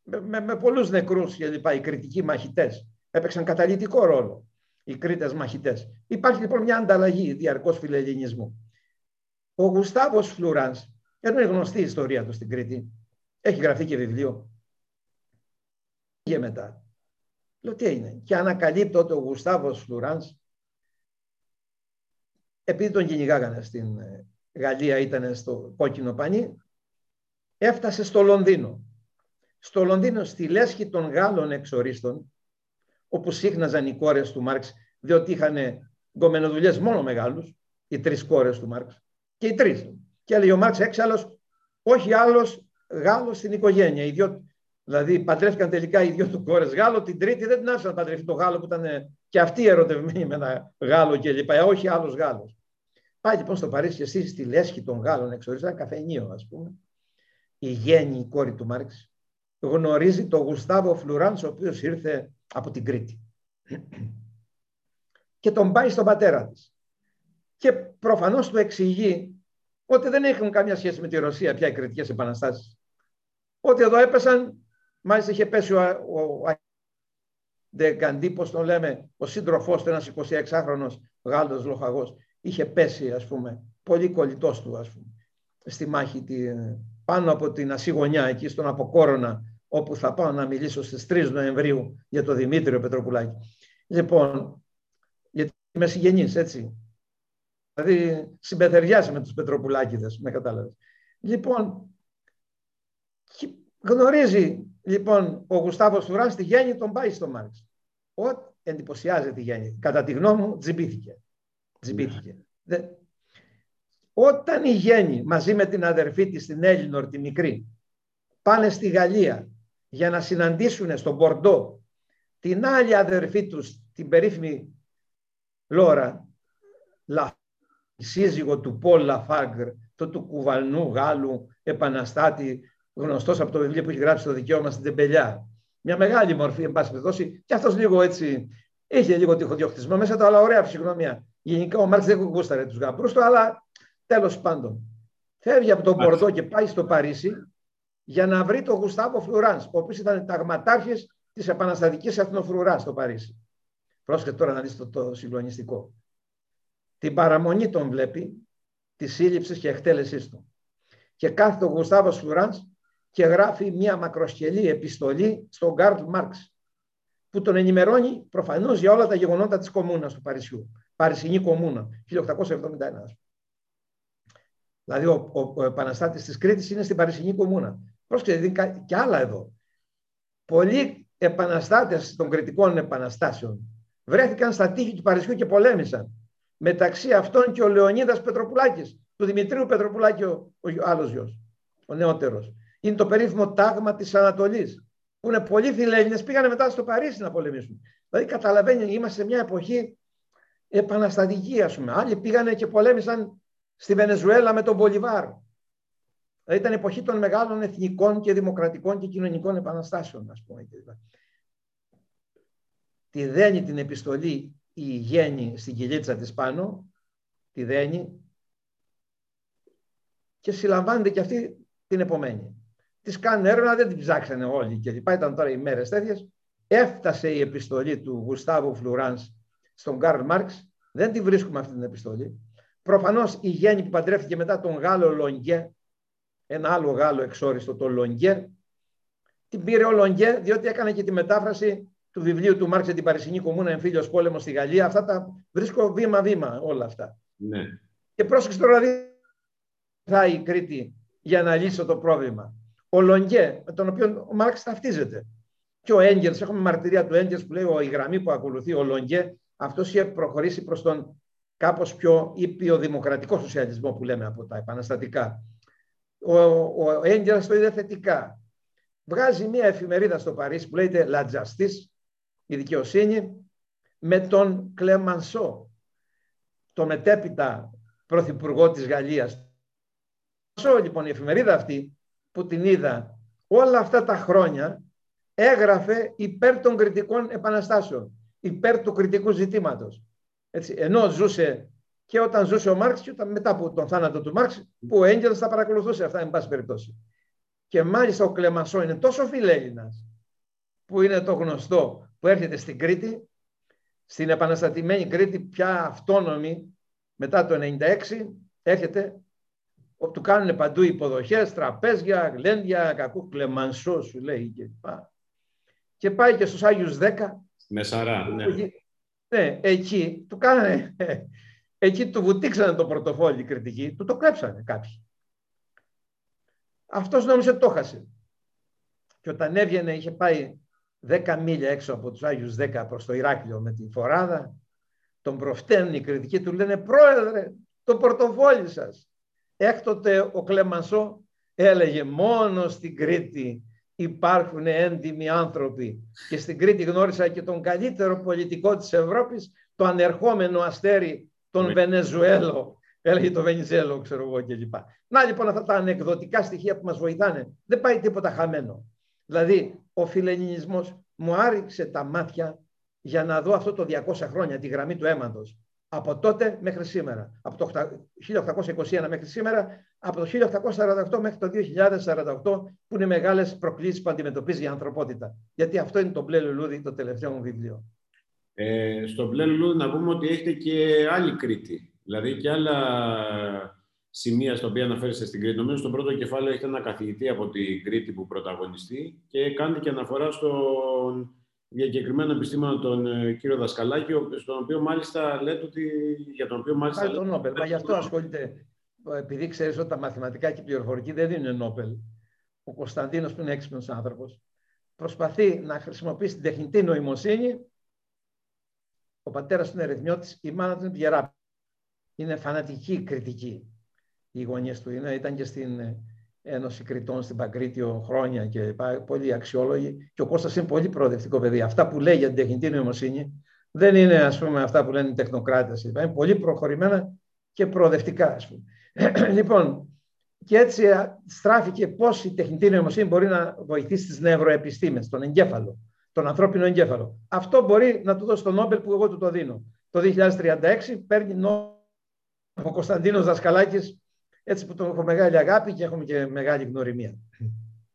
με, με, με πολλούς νεκρούς και λοιπά, οι κριτικοί μαχητές. Έπαιξαν καταλητικό ρόλο οι Κρήτες μαχητές. Υπάρχει λοιπόν μια ανταλλαγή διαρκώς φιλελληνισμού. Ο Γουστάβος Φλουράνς, ενώ είναι γνωστή η ιστορία του στην Κρήτη, έχει γραφτεί και βιβλίο. Και μετά. Λέω τι έγινε. Και ανακαλύπτω ότι ο Γουστάβος Φλουράνς, επειδή τον κυνηγάγανε στην ε, Γαλλία, ήταν στο κόκκινο πανί, έφτασε στο Λονδίνο. Στο Λονδίνο, στη λέσχη των Γάλλων εξορίστων, όπου σύχναζαν οι κόρες του Μάρξ, διότι είχαν γκομενοδουλειές μόνο μεγάλους, οι τρεις κόρες του Μάρξ, και οι τρεις. Και έλεγε ο Μάρξ έξαλλος, όχι άλλος Γάλλος στην οικογένεια. Οι δυο, δηλαδή παντρεύτηκαν τελικά οι δυο του κόρες Γάλλο, την τρίτη δεν την άφησαν να παντρευτεί το Γάλλο που ήταν και αυτή ερωτευμένη με ένα Γάλλο και λοιπά, όχι άλλος Γάλλος. Πάει λοιπόν στο Παρίσι και εσύ στη λέσχη των Γάλλων εξορίζει ένα καφενείο ας πούμε. Η γέννη η κόρη του Μάρξ γνωρίζει τον Γουστάβο Φλουράνς ο οποίος ήρθε από την Κρήτη. Και τον πάει στον πατέρα της. Και προφανώς του εξηγεί ότι δεν έχουν καμία σχέση με τη Ρωσία πια οι κριτικές επαναστάσεις. Ότι εδώ έπεσαν, μάλιστα είχε πέσει ο, ο, ο Ντεγκαντή, πώς τον λέμε, ο σύντροφός του, ένας 26χρονος Γάλλος λοχαγός, είχε πέσει, ας πούμε, πολύ κολλητός του, ας πούμε, στη μάχη τη, πάνω από την Ασίγωνιά, εκεί στον Αποκόρονα, όπου θα πάω να μιλήσω στις 3 Νοεμβρίου για τον Δημήτριο Πετροπουλάκη. Λοιπόν, γιατί είμαι συγγενής, έτσι. Δηλαδή, συμπεθεριάζει με τους Πετροπουλάκηδες, με κατάλαβες. Λοιπόν, γνωρίζει λοιπόν ο Γουστάβος Φουράς τη γέννη, τον πάει στο Μάρξ. Ό, εντυπωσιάζεται η γέννη. Κατά τη γνώμη μου, τζιμπήθηκε. Τζιμπήθηκε. Όταν η γέννη μαζί με την αδερφή της, την Έλληνορ, τη μικρή, πάνε στη Γαλλία για να συναντήσουν στον Μπορντό την άλλη αδερφή τους, την περίφημη Λόρα, Λα, σύζυγο του Πολ Λαφάγκρ, το του κουβαλνού Γάλλου επαναστάτη, γνωστός από το βιβλίο που έχει γράψει το δικαίωμα στην Τεμπελιά. Μια μεγάλη μορφή, εν πάση περιπτώσει, και αυτός λίγο έτσι, είχε λίγο τυχοδιοκτισμό μέσα του, αλλά ωραία φυσικονομία. Γενικά ο Μάρξ δεν γούσταρε τους γαμπρούς του, αλλά τέλος πάντων. Φεύγει από τον Μπορντό και πάει στο Παρίσι για να βρει τον Γουστάβο Φλουράνς, ο οποίο ήταν ταγματάρχης της επαναστατικής εθνοφρουράς στο Παρίσι. Πρόσεχε τώρα να δεις το, το συγκλονιστικό. Την παραμονή τον βλέπει, τη σύλληψης και εκτέλεσής του. Και κάθεται ο Γουστάβος Φλουράνς και γράφει μια μακροσκελή επιστολή στον Γκάρλ Μάρξ, που τον ενημερώνει προφανώς για όλα τα γεγονότα της κομμούνας του Παρισιού. Παρισινή κομμούνα, 1871. Δηλαδή, ο, ο, ο επαναστάτης της Κρήτης είναι στην Παρισινή κομμούνα. Πρόσεχε, και άλλα εδώ. Πολλοί επαναστάτες των κριτικών επαναστάσεων βρέθηκαν στα τείχη του Παρισιού και πολέμησαν. Μεταξύ αυτών και ο Λεωνίδας Πετροπουλάκης, του Δημητρίου Πετροπουλάκη ο, ο άλλος γιος, ο νεότερος. Είναι το περίφημο τάγμα της Ανατολής, που είναι πολλοί φιλέλληνες, πήγανε μετά στο Παρίσι να πολεμήσουν. Δηλαδή καταλαβαίνει, είμαστε σε μια εποχή επαναστατική ας πούμε. Άλλοι πήγανε και πολέμησαν στη Βενεζουέλα με τον Μπολιβάρ. Δηλαδή ήταν εποχή των μεγάλων εθνικών και δημοκρατικών και κοινωνικών επαναστάσεων ας πούμε. Τη δένει την επιστολή η γέννη στην κυλίτσα της πάνω, τη δένει και συλλαμβάνεται και αυτή την επομένη. Της κάνουν έρευνα, δεν την ψάξανε όλοι και λοιπά. Ήταν τώρα οι μέρες τέτοιες. Έφτασε η επιστολή του Γουστάβου Φλουράνς στον Καρλ Μάρξ. Δεν τη βρίσκουμε αυτή την επιστολή. Προφανώς η γέννη που παντρεύτηκε μετά τον Γάλλο Λονγκέ, ένα άλλο Γάλλο εξόριστο, το Λονγκέ, την πήρε ο Λονγκέ διότι έκανε και τη μετάφραση του βιβλίου του Μάρξ την Παρισινή Κομμούνα Εμφύλιο Πόλεμος στη Γαλλία. Αυτά τα βρίσκω βήμα-βήμα όλα αυτά. Ναι. Και πρόσεξε τώρα, δηλαδή, θα η Κρήτη για να λύσω το πρόβλημα. Ο Λονγκέ, με τον οποίο ο Μάρξ ταυτίζεται. Και ο Έγκερς, έχουμε μαρτυρία του Έγκερς που λέει η γραμμή που ακολουθεί ο Λονγκέ, αυτός είχε προχωρήσει προς τον κάπως πιο ήπιο δημοκρατικό σοσιαλισμό που λέμε από τα επαναστατικά. Ο, ο Έγκερ το είδε θετικά. Βγάζει μια εφημερίδα στο Παρίσι που λέγεται La Justice, η δικαιοσύνη, με τον Κλεμανσό, το μετέπειτα πρωθυπουργό της Γαλλίας. Λοιπόν, η εφημερίδα αυτή που την είδα όλα αυτά τα χρόνια έγραφε υπέρ των κριτικών επαναστάσεων, υπέρ του κριτικού ζητήματος. Έτσι, ενώ ζούσε και όταν ζούσε ο Μάρξ και όταν μετά από τον θάνατο του Μάρξ, που ο Έγγελος τα παρακολουθούσε αυτά, εν πάση περιπτώσει. Και μάλιστα ο Κλεμασό είναι τόσο φιλέλληνας, που είναι το γνωστό, που έρχεται στην Κρήτη, στην επαναστατημένη Κρήτη, πια αυτόνομη, μετά το 1996, έρχεται του κάνουν παντού υποδοχές, τραπέζια, γλέντια, κακού κλεμανσό σου λέει και Και πάει και στους Άγιους 10. Μεσαρά, ναι. Ναι, εκεί του κάνανε, εκεί του βουτήξανε το πορτοφόλι κριτική, του το κλέψανε κάποιοι. Αυτός νόμιζε το χάσε. Και όταν έβγαινε είχε πάει 10 μίλια έξω από τους Άγιους 10 προς το Ηράκλειο με τη φοράδα, τον προφταίνουν οι κριτικοί, του λένε «Πρόεδρε, το πορτοφόλι σας». Έκτοτε ο Κλεμανσό έλεγε μόνος στην Κρήτη υπάρχουν έντιμοι άνθρωποι και στην Κρήτη γνώρισα και τον καλύτερο πολιτικό της Ευρώπης, το ανερχόμενο αστέρι, τον ναι. Βενεζουέλο, έλεγε το Βενιζέλο, ξέρω εγώ κλπ. Να λοιπόν αυτά τα ανεκδοτικά στοιχεία που μας βοηθάνε, δεν πάει τίποτα χαμένο. Δηλαδή, ο φιλελληνισμός μου άριξε τα μάτια για να δω αυτό το 200 χρόνια, τη γραμμή του αίματος από τότε μέχρι σήμερα. Από το 1821 μέχρι σήμερα, από το 1848 μέχρι το 2048, που είναι μεγάλες προκλήσεις που αντιμετωπίζει η ανθρωπότητα. Γιατί αυτό είναι το μπλε λουλούδι, το τελευταίο μου βιβλίο. Ε, στο μπλε λουλούδι να πούμε ότι έχετε και άλλη Κρήτη. Δηλαδή και άλλα σημεία στα οποία αναφέρεστε στην Κρήτη. Νομίζω στο πρώτο κεφάλαιο έχετε ένα καθηγητή από την Κρήτη που πρωταγωνιστεί και κάνετε και αναφορά στον διακεκριμένο επιστήμονα τον ε, κύριο Δασκαλάκη, στον οποίος μάλιστα λέτε ότι. Για τον οποίο μάλιστα. Πάλι τον Νόμπελ. Μα γι' αυτό ασχολείται. Επειδή ξέρεις ότι τα μαθηματικά και η πληροφορική δεν δίνουν Νόμπελ. Ο Κωνσταντίνος, που είναι έξυπνος άνθρωπος, προσπαθεί να χρησιμοποιήσει την τεχνητή νοημοσύνη. Ο πατέρας του είναι ερευνιώτης, η μάνα του είναι πιερά. Είναι φανατική κριτική. Οι γονείς του είναι, ήταν και στην Ένωση Κρητών στην Παγκρίτιο χρόνια και πολύ αξιόλογοι. Και ο Κώστας είναι πολύ προοδευτικό παιδί. Αυτά που λέει για την τεχνητή νοημοσύνη δεν είναι ας πούμε, αυτά που λένε οι τεχνοκράτες. Είναι πολύ προχωρημένα και προοδευτικά. Ας πούμε. λοιπόν, και έτσι στράφηκε πώς η τεχνητή νοημοσύνη μπορεί να βοηθήσει τις νευροεπιστήμες, τον εγκέφαλο, τον ανθρώπινο εγκέφαλο. Αυτό μπορεί να του δώσει το Νόμπελ που εγώ του το δίνω. Το 2036 παίρνει ο Κωνσταντίνος Δασκαλάκης έτσι που τον έχω μεγάλη αγάπη και έχουμε και μεγάλη γνωριμία.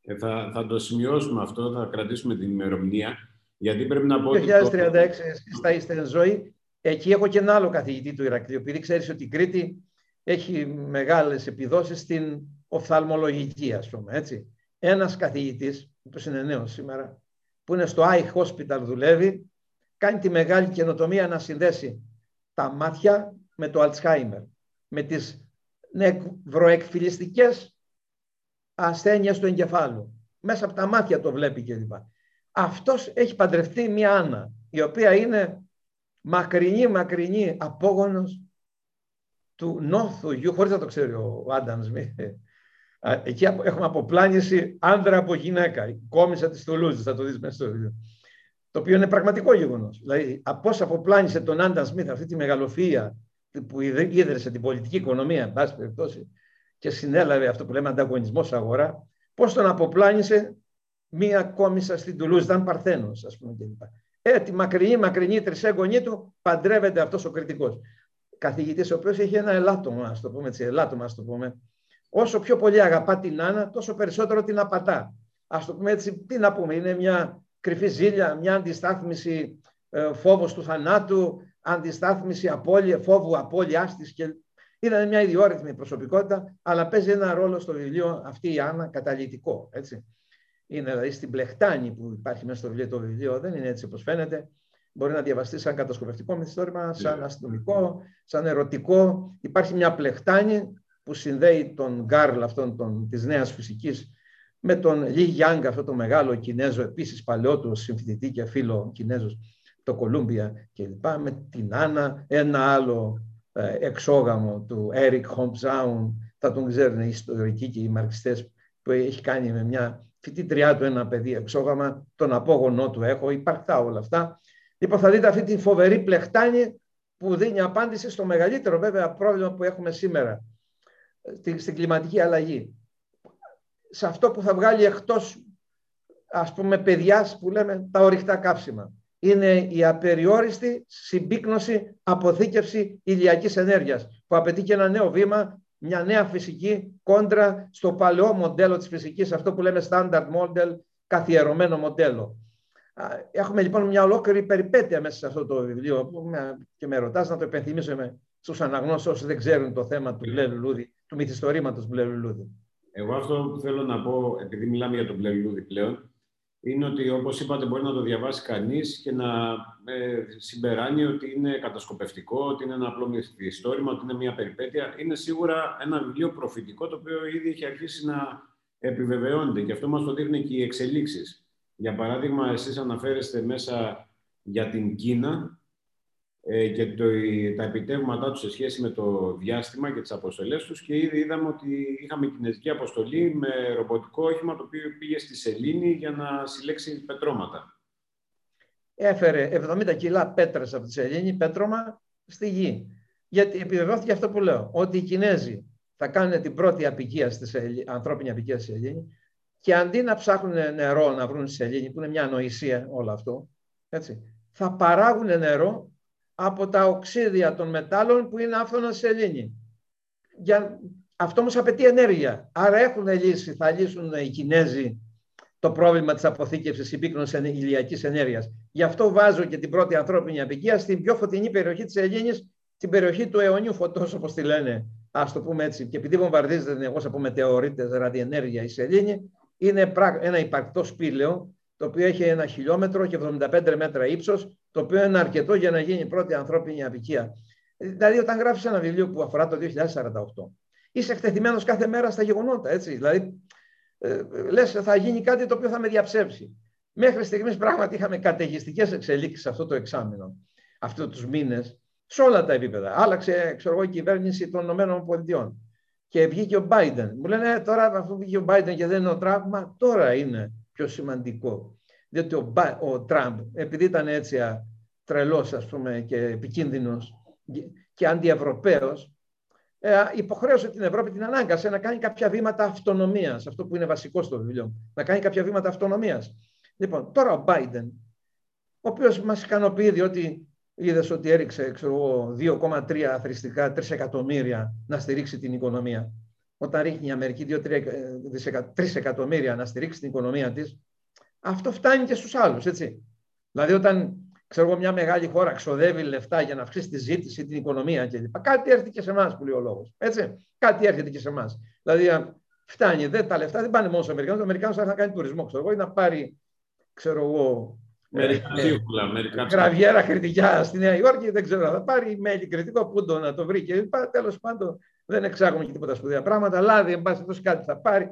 Ε, θα, θα το σημειώσουμε αυτό, θα κρατήσουμε την ημερομηνία, γιατί πρέπει να πω... Το 2036 εσείς θα είστε ζωή. Εκεί έχω και ένα άλλο καθηγητή του Ηρακλείου, επειδή ξέρεις ότι η Κρήτη έχει μεγάλες επιδόσεις στην οφθαλμολογική, ας πούμε, έτσι. Ένας καθηγητής, που είναι νέος σήμερα, που είναι στο Eye Hospital δουλεύει, κάνει τη μεγάλη καινοτομία να συνδέσει τα μάτια με το Alzheimer, με τις νευροεκφυλιστικές ασθένειες του εγκεφάλου. Μέσα από τα μάτια το βλέπει κλπ. Αυτός έχει παντρευτεί μία Άννα, η οποία είναι μακρινή, μακρινή απόγονος του νόθου γιου, χωρίς να το ξέρει ο Άνταμ Εκεί έχουμε αποπλάνηση άντρα από γυναίκα. Η κόμισα τη Τουλούζη, θα το δεις μέσα στο βίντεο. Το οποίο είναι πραγματικό γεγονός. Δηλαδή, πώ αποπλάνησε τον Άνταμ Σμιθ αυτή τη μεγαλοφία που ίδρυσε την πολιτική οικονομία, εν πάση περιπτώσει, και συνέλαβε αυτό που λέμε ανταγωνισμό αγορά, πώς τον αποπλάνησε μία κόμισα στην Τουλούζη, ήταν Παρθένος, ας πούμε κλπ. Ε, τη μακρινή, μακρινή τρισέγγονή του παντρεύεται αυτός ο κριτικός. Καθηγητής, ο οποίος έχει ένα ελάττωμα, ας το πούμε έτσι, ελάττωμα, ας το πούμε. Όσο πιο πολύ αγαπά την Άννα, τόσο περισσότερο την απατά. Α το πούμε έτσι, τι να πούμε, είναι μια κρυφή ζήλια, μια αντιστάθμιση ε, φόβος του θανάτου, αντιστάθμιση απώλεια, φόβου απώλειάς της και είναι μια ιδιόρυθμη προσωπικότητα, αλλά παίζει ένα ρόλο στο βιβλίο αυτή η Άννα καταλητικό. Έτσι. Είναι δηλαδή στην πλεχτάνη που υπάρχει μέσα στο βιβλίο το βιβλίο, δεν είναι έτσι όπως φαίνεται. Μπορεί να διαβαστεί σαν κατασκοπευτικό μυθιστόρημα, σαν ναι. αστυνομικό, σαν ερωτικό. Υπάρχει μια πλεχτάνη που συνδέει τον Γκάρλ αυτόν τον, της νέας φυσικής με τον Λι Γιάνγκ, αυτό το μεγάλο Κινέζο, επίσης παλαιότερο συμφιλητή και φίλο Κινέζος, το Κολούμπια κλπ. Με την Άννα, ένα άλλο ε, εξόγαμο του Έρικ Χομπζάουν, θα τον ξέρουν οι ιστορικοί και οι μαρξιστές, που έχει κάνει με μια φοιτήτριά του ένα παιδί εξόγαμα, τον απόγονό του έχω, υπαρκτά όλα αυτά. Λοιπόν, θα δείτε αυτή τη φοβερή πλεχτάνη που δίνει απάντηση στο μεγαλύτερο βέβαια πρόβλημα που έχουμε σήμερα, στην κλιματική αλλαγή. Σε αυτό που θα βγάλει εκτός, ας πούμε, παιδιάς που λέμε τα ορυκτά καύσιμα είναι η απεριόριστη συμπίκνωση αποθήκευση ηλιακής ενέργειας που απαιτεί και ένα νέο βήμα, μια νέα φυσική κόντρα στο παλαιό μοντέλο της φυσικής, αυτό που λέμε standard model, καθιερωμένο μοντέλο. Έχουμε λοιπόν μια ολόκληρη περιπέτεια μέσα σε αυτό το βιβλίο που και με ρωτάς να το επενθυμίσω στους αναγνώστες όσοι δεν ξέρουν το θέμα του μπλε λουλούδι, του μυθιστορήματος μπλε λουλούδι. Εγώ αυτό που θέλω να πω, επειδή μιλάμε για τον μπλε λουλούδι πλέον, είναι ότι όπως είπατε μπορεί να το διαβάσει κανείς και να ε, συμπεράνει ότι είναι κατασκοπευτικό, ότι είναι ένα απλό μυθιστόρημα, ότι είναι μια περιπέτεια. Είναι σίγουρα ένα βιβλίο προφητικό το οποίο ήδη έχει αρχίσει να επιβεβαιώνεται και αυτό μας το δείχνει και οι εξελίξεις. Για παράδειγμα, εσείς αναφέρεστε μέσα για την Κίνα ε, και το, τα επιτεύγματά τους σε σχέση με το διάστημα και τις αποστολές τους και ήδη είδαμε ότι είχαμε κινέζικη αποστολή με ρομποτικό όχημα το οποίο πήγε στη Σελήνη για να συλλέξει πετρώματα. Έφερε 70 κιλά πέτρες από τη Σελήνη, πέτρωμα στη γη. Γιατί επιβεβαιώθηκε αυτό που λέω, ότι οι Κινέζοι θα κάνουν την πρώτη απικία στη Σελήνη, ανθρώπινη απικία στη Σελήνη και αντί να ψάχνουν νερό να βρουν στη Σελήνη, που είναι μια ανοησία όλο αυτό, έτσι, θα παράγουν νερό από τα οξύδια των μετάλλων που είναι άφθονα σε σελήνη. Για... Αυτό όμως απαιτεί ενέργεια. Άρα έχουν λύσει, θα λύσουν οι Κινέζοι το πρόβλημα της αποθήκευσης υπήκνωσης ηλιακής ενέργειας. Γι' αυτό βάζω και την πρώτη ανθρώπινη απικία στην πιο φωτεινή περιοχή της Ελλήνης, την περιοχή του αιωνίου φωτός, όπως τη λένε, ας το πούμε έτσι. Και επειδή βομβαρδίζεται συνεχώς από μετεωρίτες ραδιενέργεια η Σελήνη, είναι ένα υπαρκτό σπήλαιο, το οποίο έχει ένα χιλιόμετρο και 75 μέτρα ύψος το οποίο είναι αρκετό για να γίνει η πρώτη ανθρώπινη απικία. Δηλαδή, όταν γράφεις ένα βιβλίο που αφορά το 2048, είσαι εκτεθειμένος κάθε μέρα στα γεγονότα. Έτσι. Δηλαδή, ε, λες, θα γίνει κάτι το οποίο θα με διαψεύσει. Μέχρι στιγμής πράγματι είχαμε καταιγιστικές εξελίξεις σε αυτό το εξάμεινο, αυτού τους μήνες, σε όλα τα επίπεδα. Άλλαξε, ξέρω εγώ, η κυβέρνηση των ΗΠΑ. Και βγήκε ο Biden. Μου λένε «Ε, τώρα, αφού βγήκε ο Biden και δεν είναι ο Τραύμα, τώρα είναι πιο σημαντικό διότι ο, ο Τραμπ, επειδή ήταν έτσι τρελός ας πούμε και επικίνδυνος και αντιευρωπαίος, ε, υποχρέωσε την Ευρώπη, την ανάγκασε να κάνει κάποια βήματα αυτονομίας, αυτό που είναι βασικό στο βιβλίο, να κάνει κάποια βήματα αυτονομίας. Λοιπόν, τώρα ο Biden, ο οποίος μας ικανοποιεί διότι είδες ότι έριξε 2,3 αθρηστικά, 3 εκατομμύρια να στηρίξει την οικονομία. Όταν ρίχνει η Αμερική 2-3 εκατομμύρια να στηρίξει την οικονομία της, αυτό φτάνει και στους άλλους, έτσι. Δηλαδή όταν ξέρω μια μεγάλη χώρα ξοδεύει λεφτά για να αυξήσει τη ζήτηση, την οικονομία κλπ. Κάτι έρχεται και σε εμάς που λέει ο λόγος. Έτσι. Κάτι έρχεται και σε εμάς. Δηλαδή, φτάνει. Δεν, τα λεφτά δεν πάνε μόνο στους Αμερικανού. Ο Αμερικανό θα κάνει τουρισμό, ξέρω εγώ, ή να πάρει, ξέρω εγώ, Γραβιέρα κριτικά στη Νέα Υόρκη, δεν ξέρω, θα πάρει μέλη κριτικό, πού το να το βρει και Τέλος πάντων, δεν εξάγουμε και τίποτα σπουδαία πράγματα. Λάδι, εν πάση κάτι θα πάρει.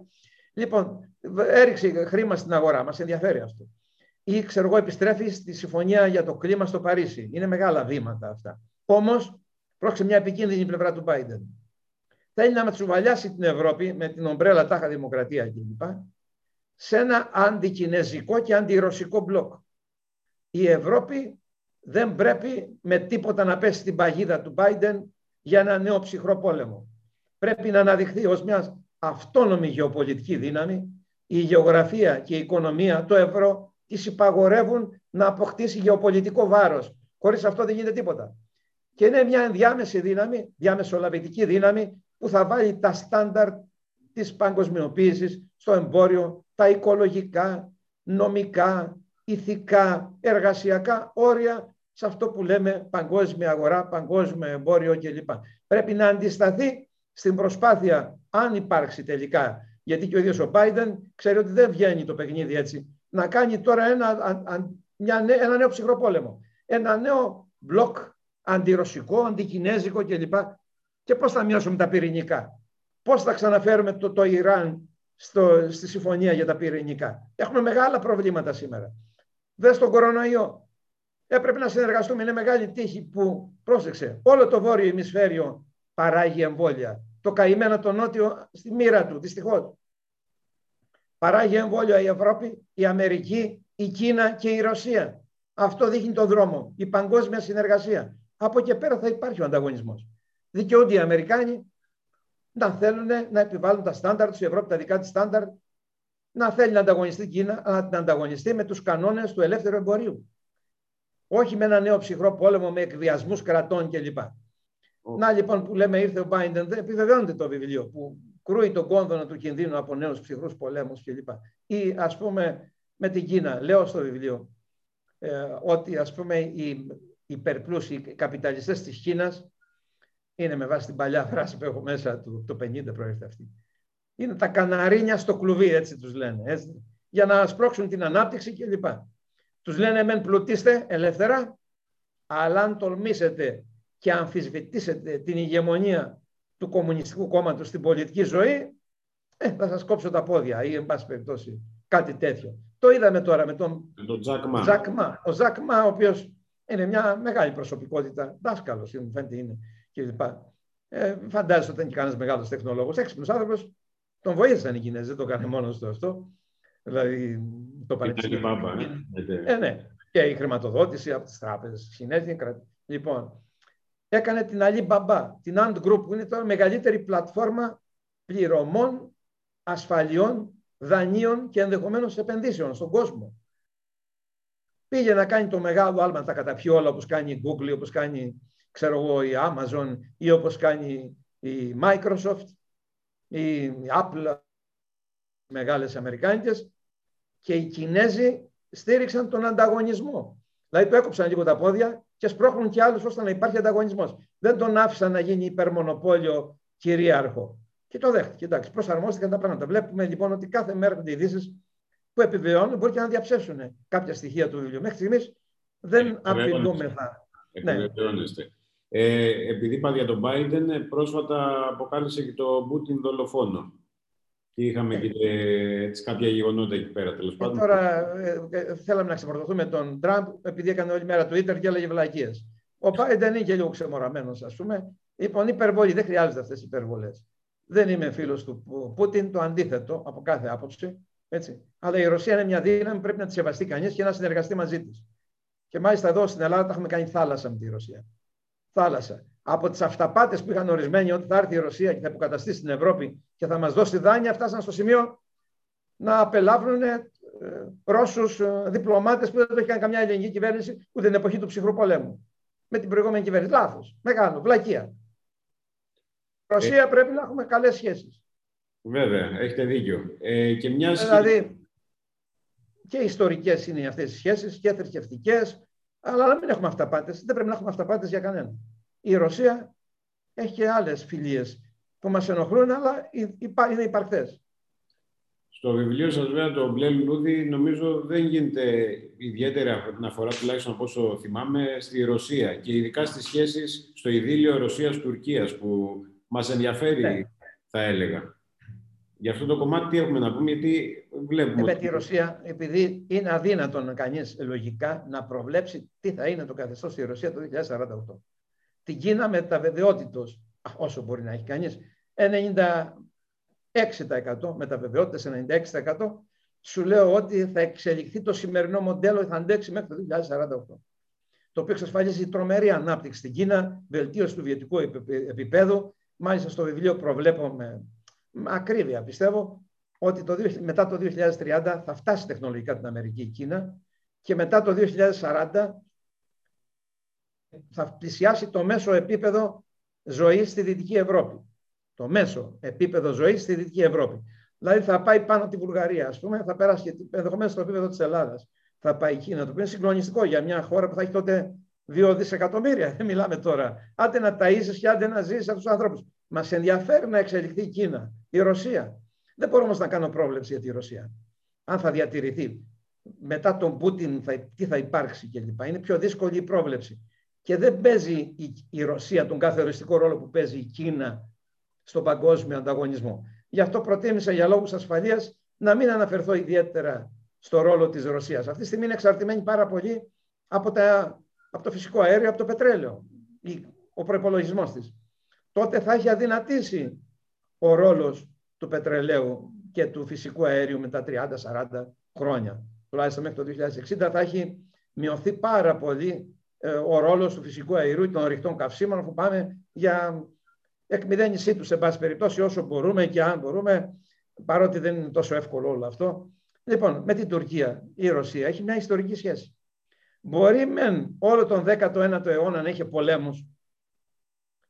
Λοιπόν, έριξε χρήμα στην αγορά, μας ενδιαφέρει αυτό. Ή, ξέρω εγώ, επιστρέφει στη συμφωνία για το κλίμα στο Παρίσι. Είναι μεγάλα βήματα αυτά. Όμως, Πρόκειται μια επικίνδυνη πλευρά του Biden. Θέλει να τσουβαλιάσει την Ευρώπη με την ομπρέλα τάχα δημοκρατία κλπ. σε ένα αντικινέζικο και αντιρωσικό μπλοκ. Η Ευρώπη δεν πρέπει με τίποτα να πέσει στην παγίδα του Biden για ένα νέο ψυχρό πόλεμο. Πρέπει να αναδειχθεί ως μιας αυτόνομη γεωπολιτική δύναμη. Η γεωγραφία και η οικονομία, το ευρώ, τις υπαγορεύουν να αποκτήσει γεωπολιτικό βάρος. Χωρίς αυτό δεν γίνεται τίποτα. Και είναι μια ενδιάμεση δύναμη, διαμεσολαβητική δύναμη που θα βάλει τα στάνταρ της παγκοσμιοποίησης στο εμπόριο, τα οικολογικά, νομικά, ηθικά, εργασιακά όρια σε αυτό που λέμε παγκόσμια αγορά, παγκόσμιο εμπόριο κλπ. Πρέπει να αντισταθεί στην προσπάθεια, αν υπάρξει τελικά, γιατί και ο ίδιος ο Biden ξέρει ότι δεν βγαίνει το παιχνίδι έτσι, να κάνει τώρα ένα, μια, ένα νέο ψυχρό πόλεμο. Ένα νέο μπλοκ αντιρωσικό, αντικινέζικο κλπ. Και πώς θα μειώσουμε τα πυρηνικά; Πώς θα ξαναφέρουμε το, το Ιράν στο, στη συμφωνία για τα πυρηνικά; Έχουμε μεγάλα προβλήματα σήμερα. Δες τον κορονοϊό. Έπρεπε να συνεργαστούμε. Είναι μεγάλη τύχη που, πρόσεξε, όλο το βόρειο ημισφαίριο παράγει εμβόλια. Το καημένο το νότιο στη μοίρα του, δυστυχώς. Παράγει εμβόλια η Ευρώπη, η Αμερική, η Κίνα και η Ρωσία. Αυτό δείχνει τον δρόμο. Η παγκόσμια συνεργασία. Από εκεί πέρα θα υπάρχει ο ανταγωνισμός. Δικαιούνται οι Αμερικάνοι να θέλουν να επιβάλλουν τα στάνταρ τους, η Ευρώπη τα δικά της στάνταρ, να θέλει να ανταγωνιστεί η Κίνα, να ανταγωνιστεί με τους κανόνες του ελεύθερου εμπορίου. Όχι με ένα νέο ψυχρό πόλεμο με εκβιασμούς κρατών κλπ. Να λοιπόν που λέμε ήρθε ο Biden, επιβεβαιώνεται το βιβλίο που κρούει τον κόνδωνα του κινδύνου από νέους ψυχρούς πολέμους κλπ. Ή ας πούμε με την Κίνα, λέω στο βιβλίο, ε, ότι ας πούμε οι υπερπλούσιοι καπιταλιστές της Κίνας είναι με βάση την παλιά φράση που έχω μέσα του, το 50 προέρχεται αυτή. Είναι τα καναρίνια στο κλουβί, έτσι τους λένε, έτσι, για να σπρώξουν την ανάπτυξη κλπ. Τους λένε μεν πλουτίστε ελεύθερα, αλλά αν τολμήσετε και αμφισβητήσετε την ηγεμονία του Κομμουνιστικού Κόμματος στην πολιτική ζωή, ε, θα σας κόψω τα πόδια ή, εν πάση περιπτώσει, κάτι τέτοιο. Το είδαμε τώρα με τον, τον Τζακ Ζακ Μα. Ο Ζακ Μα, ο οποίος είναι μια μεγάλη προσωπικότητα, δάσκαλος, μου φαίνεται είναι κλπ. Ε, φαντάζεσαι ότι ήταν και κανένας μεγάλος τεχνολόγος. Έξυπνος άνθρωπος, τον βοήθησαν οι Κινέζοι, δεν το έκανε μόνος του αυτό. Δηλαδή το πανεπιστήμιο. Ε. ε, ναι. Και η χρηματοδότηση από τις τράπεζες Κινέζοι. Λοιπόν, έκανε την Alibaba, την Ant Group, που είναι τώρα μεγαλύτερη πλατφόρμα πληρωμών ασφαλιών δανείων και ενδεχομένως επενδύσεων στον κόσμο. Πήγε να κάνει το μεγάλο άλμα, τα καταπιεί όλα όπως κάνει η Google, όπως κάνει ξέρω εγώ, η Amazon ή όπως κάνει η Microsoft ή η Apple, μεγάλες αμερικάνικες και οι Κινέζοι στήριξαν τον ανταγωνισμό. Δηλαδή το έκοψαν λίγο τα πόδια και σπρώχνουν και άλλους ώστε να υπάρχει ανταγωνισμός. Δεν τον άφησαν να γίνει υπερμονοπόλιο κυρίαρχο. Και το δέχτηκε. Εντάξει, προσαρμόστηκαν τα πράγματα. Βλέπουμε λοιπόν ότι κάθε μέρα έχουν ειδήσεις που επιβεβαιώνουν, μπορεί και να διαψεύσουν κάποια στοιχεία του βιβλίου. Μέχρι στιγμής δεν ε, απειλούμεθα. Επιβεβαιώνεστε. Ε, επειδή είπα για τον Biden, ε, πρόσφατα αποκάλυψε και το Πούτιν δολοφόνο. Και είχαμε ε. και έτσι, κάποια γεγονότα εκεί πέρα, τέλος πάντων. Τώρα ε, θέλαμε να ξεμορφωθούμε τον Τραμπ, επειδή έκανε όλη μέρα Twitter και έλεγε βλακίες. Ο Biden είναι και λίγο ξεμοραμένος, ας πούμε. Λοιπόν, υπερβολή, δεν χρειάζονται αυτές οι υπερβολές. Δεν είμαι φίλος του Πούτιν, το αντίθετο από κάθε άποψη. Έτσι. Αλλά η Ρωσία είναι μια δύναμη, πρέπει να τη σεβαστεί κανείς και να συνεργαστεί μαζί της. Και μάλιστα εδώ στην Ελλάδα τα έχουμε κάνει θάλασσα με τη Ρωσία. Θάλασσα. Από τις αυταπάτες που είχαν ορισμένοι ότι θα έρθει η Ρωσία και θα υποκαταστήσει την Ευρώπη και θα μας δώσει δάνεια, φτάσαν στο σημείο να απελάβουν ε, Ρώσους ε, διπλωμάτες που δεν το είχαν καμιά ελληνική κυβέρνηση ούτε την εποχή του ψυχρού πολέμου. Με την προηγούμενη κυβέρνηση. Λάθος. Μεγάλο. Βλακεία. Ρωσία ε, πρέπει να έχουμε καλές σχέσεις. Βέβαια, έχετε δίκιο. Ε, και μιας... Δηλαδή, και ιστορικές είναι αυτές οι σχέσεις και θρησκευτικές, αλλά να μην έχουμε αυταπάτες. Δεν πρέπει να έχουμε αυταπάτες για κανέναν. Η Ρωσία έχει και άλλες φιλίες που μας ενοχλούν, αλλά είναι υπαρκτές. Στο βιβλίο σας, βέβαια, το μπλε λουλούδι, νομίζω δεν γίνεται ιδιαίτερη αναφορά, τουλάχιστον από όσο θυμάμαι, στη Ρωσία και ειδικά στις σχέσεις στο ειδήλιο Ρωσίας-Τουρκίας, που μας ενδιαφέρει, ναι. θα έλεγα. Για αυτό το κομμάτι τι έχουμε να πούμε, γιατί βλέπουμε... Ε, τη Ρωσία, επειδή είναι αδύνατον κανείς λογικά να προβλέψει τι θα είναι το καθεστώς στη Ρωσία το 2048. την Κίνα με τα βεβαιότητος, όσο μπορεί να έχει κανείς, 96% με τα βεβαιότητες, 96% σου λέω ότι θα εξελιχθεί το σημερινό μοντέλο, θα αντέξει μέχρι το 2048 το οποίο εξασφαλίζει τρομερή ανάπτυξη στην Κίνα, βελτίωση του βιωτικού επίπεδου. Μάλιστα στο βιβλίο προβλέπω με, ακρίβεια, πιστεύω, ότι το, μετά το 2030 θα φτάσει τεχνολογικά την Αμερική η Κίνα και μετά το 2040 θα πλησιάσει το μέσο επίπεδο ζωής στη Δυτική Ευρώπη. Το μέσο επίπεδο ζωής στη Δυτική Ευρώπη. Δηλαδή θα πάει πάνω από τη Βουλγαρία, ας πούμε, θα περάσει και ενδεχομένως στο επίπεδο της Ελλάδας θα πάει η Κίνα. Το οποίο είναι συγκλονιστικό για μια χώρα που θα έχει τότε δύο δισεκατομμύρια. Δεν μιλάμε τώρα. Άντε να ταΐσεις και άντε να ζήσεις από τους ανθρώπους. Μας ενδιαφέρει να εξελιχθεί η Κίνα, η Ρωσία. Δεν μπορώ όμως να κάνω πρόβλεψη για τη Ρωσία. Αν θα διατηρηθεί. Μετά τον Πούτιν θα, τι θα υπάρξει κλπ. Είναι πιο δύσκολη η πρόβλεψη. Και δεν παίζει η, η Ρωσία τον καθοριστικό ρόλο που παίζει η Κίνα στον παγκόσμιο ανταγωνισμό. Γι' αυτό προτίμησα για λόγους ασφαλείας να μην αναφερθώ ιδιαίτερα στο ρόλο της Ρωσίας. Αυτή τη στιγμή είναι εξαρτημένη πάρα πολύ από, τα, από το φυσικό αέριο, από το πετρέλαιο, ο προπολογισμό της. Τότε θα έχει αδυνατήσει ο ρόλος του πετρελαίου και του φυσικού αέριου μετά 30-40 χρόνια. Τουλάχιστον μέχρι το 2060 θα έχει μειωθεί πάρα πολύ ε, ο ρόλος του φυσικού αερίου των ρηχτών καυσίμων που πάμε για εκμυδένισή τους σε πάση περιπτώσει όσο μπορούμε και αν μπορούμε παρότι δεν είναι τόσο εύκολο όλο αυτό Λοιπόν, με την Τουρκία η Ρωσία έχει μια ιστορική σχέση. Μπορεί μεν όλο τον 19ο αιώνα να είχε πολέμους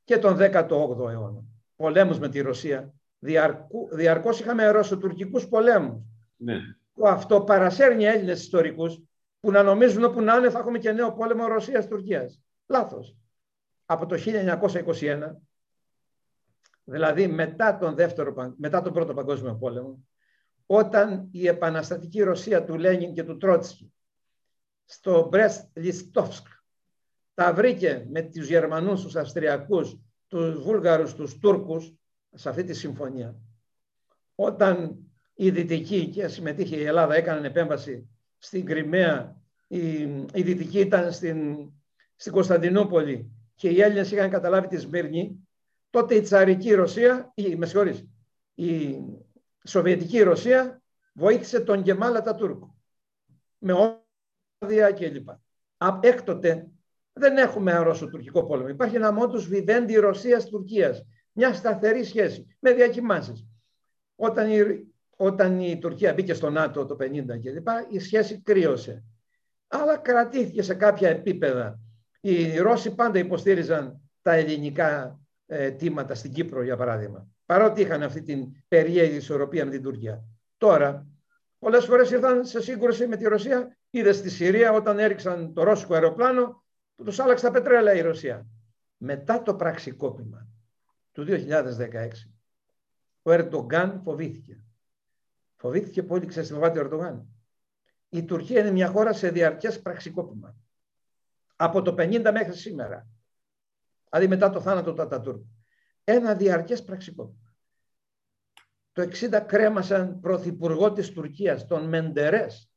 και τον 18ο αιώνα. Πολέμους με τη Ρωσία. Διαρκού, διαρκώς είχαμε ρωσοτουρκικούς πολέμους. Ναι. Αυτό παρασέρνει Έλληνες ιστορικούς που να νομίζουν όπου να είναι θα έχουμε και νέο πόλεμο Ρωσίας-Τουρκίας. Λάθος. Από το 1921, δηλαδή μετά τον, δεύτερο, μετά τον Πρώτο Παγκόσμιο Πόλεμο, όταν η επαναστατική Ρωσία του Λένιν και του Τρότσκι στο Μπρέστ Λιστόφσκ τα βρήκε με τους Γερμανούς, τους Αυστριακούς, τους Βούλγαρους, τους Τούρκους σε αυτή τη συμφωνία. Όταν η Δυτική και συμμετείχε η Ελλάδα έκαναν επέμβαση στην Κρυμαία, η, η Δυτική ήταν στην, στην Κωνσταντινούπολη και οι Έλληνες είχαν καταλάβει τη Σμύρνη, τότε η τσαρική Ρωσία, η, με η Σοβιετική Ρωσία βοήθησε τον Γκεμάλα Τούρκο με όδια κλπ. Έκτοτε δεν έχουμε ένα Ρώσο-Τουρκικό πόλεμο. Υπάρχει ένα μόντους βιβέντη Ρωσίας-Τουρκίας. Μια σταθερή σχέση με διακοιμάνσεις. Όταν η, όταν η Τουρκία μπήκε στο ΝΑΤΟ το 50 κλπ. η σχέση κρύωσε. Αλλά κρατήθηκε σε κάποια επίπεδα. Οι Ρώσοι πάντα υποστήριζαν τα ελληνικά ε, τίματα στην Κύπρο για παράδειγμα παρότι είχαν αυτή την περίεργη ισορροπία με την Τουρκία. Τώρα, πολλές φορές ήρθαν σε σύγκρουση με τη Ρωσία. Είδες στη Συρία όταν έριξαν το ρώσικο αεροπλάνο που τους άλλαξε τα πετρέλαια η Ρωσία. Μετά το πραξικόπημα του 2016, ο Ερντογκάν φοβήθηκε. Φοβήθηκε πολύ, ξέρεις τι φοβάται ο Ερντογκάν. Η Τουρκία είναι μια χώρα σε διαρκές πραξικόπημα. Από το 50 μέχρι σήμερα. Δηλαδή μετά το θάνατο του Ατατούρκου ένα διαρκές πραξικό. Το 60 κρέμασαν πρωθυπουργό της Τουρκίας, τον Μεντερές,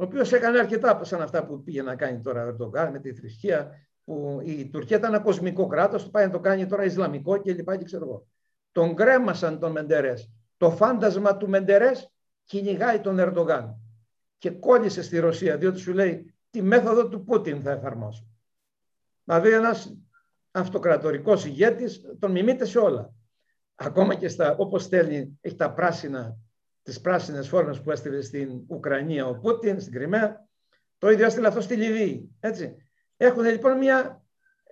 ο οποίος έκανε αρκετά σαν αυτά που πήγε να κάνει τώρα ο Ερντογκάν με τη θρησκεία, που η Τουρκία ήταν ένα κοσμικό κράτος, το πάει να το κάνει τώρα Ισλαμικό και λοιπά και ξέρω εγώ. Τον κρέμασαν τον Μεντερές. Το φάντασμα του Μεντερές κυνηγάει τον Ερντογάν και κόλλησε στη Ρωσία, διότι σου λέει τη μέθοδο του Πούτιν θα εφαρμόσω. Δηλαδή ένας αυτοκρατορικός ηγέτης, τον μιμείται σε όλα. Ακόμα και στα, όπως στέλνει, έχει τα πράσινα, τις πράσινες φόρμες που έστειλε στην Ουκρανία ο Πούτιν, στην Κρυμαία, το ίδιο έστειλε αυτό στη Λιβύη. Έτσι. Έχουν λοιπόν μια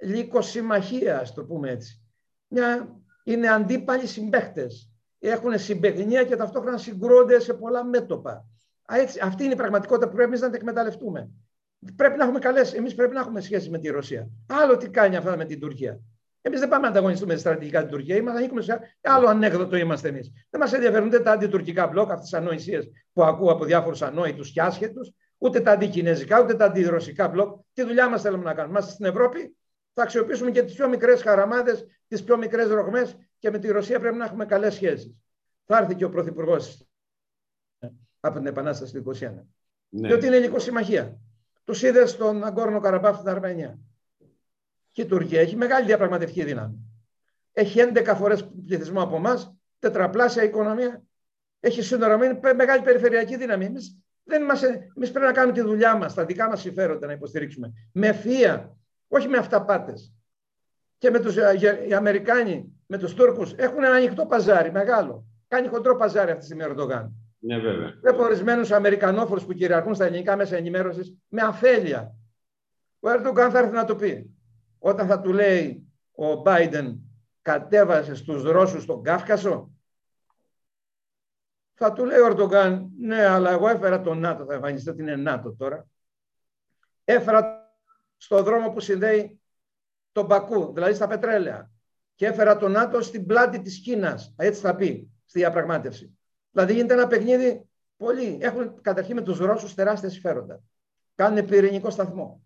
λυκοσυμμαχία, ας το πούμε έτσι. Μια, είναι αντίπαλοι συμπαίχτες. Έχουν συμπεγνία και ταυτόχρονα συγκρούνται σε πολλά μέτωπα. Έτσι, αυτή είναι η πραγματικότητα που πρέπει να την εκμεταλλευτούμε πρέπει να έχουμε καλές, εμείς πρέπει να έχουμε σχέση με τη Ρωσία. Άλλο τι κάνει αυτά με την Τουρκία. Εμείς δεν πάμε να ανταγωνιστούμε στρατηγικά την Τουρκία. Είμαστε, ανήκουμε σε άλλο ανέκδοτο είμαστε εμείς. Δεν μας ενδιαφέρουν ούτε τα αντιτουρκικά μπλοκ, αυτές τις ανοησίες που ακούω από διάφορους ανόητους και άσχετους, ούτε τα αντικινέζικα, ούτε τα αντιρωσικά μπλοκ. Τι δουλειά μας θέλουμε να κάνουμε; Είμαστε στην Ευρώπη, θα αξιοποιήσουμε και τις πιο μικρές χαραμάδες, τις πιο μικρές ρογμές και με τη Ρωσία πρέπει να έχουμε καλές σχέσεις. Θα έρθει και ο Πρωθυπουργός από την Επανάσταση του 1921. Ναι. Διότι είναι η συμμαχία. Τους είδες στον Αγκόρνο Καραμπάφ στην Αρμενία. Και η Τουρκία έχει μεγάλη διαπραγματευτική δύναμη. Έχει 11 φορές πληθυσμό από εμάς, τετραπλάσια οικονομία. Έχει σύνορα με μεγάλη περιφερειακή δύναμη. Εμείς δεν είμαστε, εμείς πρέπει να κάνουμε τη δουλειά μας, τα δικά μας συμφέροντα να υποστηρίξουμε. Με ευθεία, όχι με αυταπάτες. Και με τους, ε, οι Αμερικάνοι, με τους Τούρκους, έχουν ένα ανοιχτό παζάρι μεγάλο. Κάνει χοντρό παζάρι αυτή τη στιγμή ο Ερντογάν. Ναι, βέβαια. Βλέπω ορισμένους Αμερικανόφωρου που κυριαρχούν στα ελληνικά μέσα ενημέρωσης με αφέλεια. Ο Ερντογάν θα έρθει να το πει. Όταν θα του λέει ο Biden κατέβασες στους Ρώσους τον Κάφκασο, θα του λέει ο Ερντογάν, ναι, αλλά εγώ έφερα τον ΝΑΤΟ, θα εμφανιστεί ότι είναι ΝΑΤΟ τώρα. Έφερα στο δρόμο που συνδέει τον Πακού, δηλαδή στα πετρέλαια. Και έφερα τον ΝΑΤΟ στην πλάτη της Κίνας, έτσι θα πει, στη διαπραγμάτευση. Δηλαδή γίνεται ένα παιχνίδι πολύ. Έχουν καταρχήν με τους Ρώσους τεράστια συμφέροντα. Κάνουν πυρηνικό σταθμό.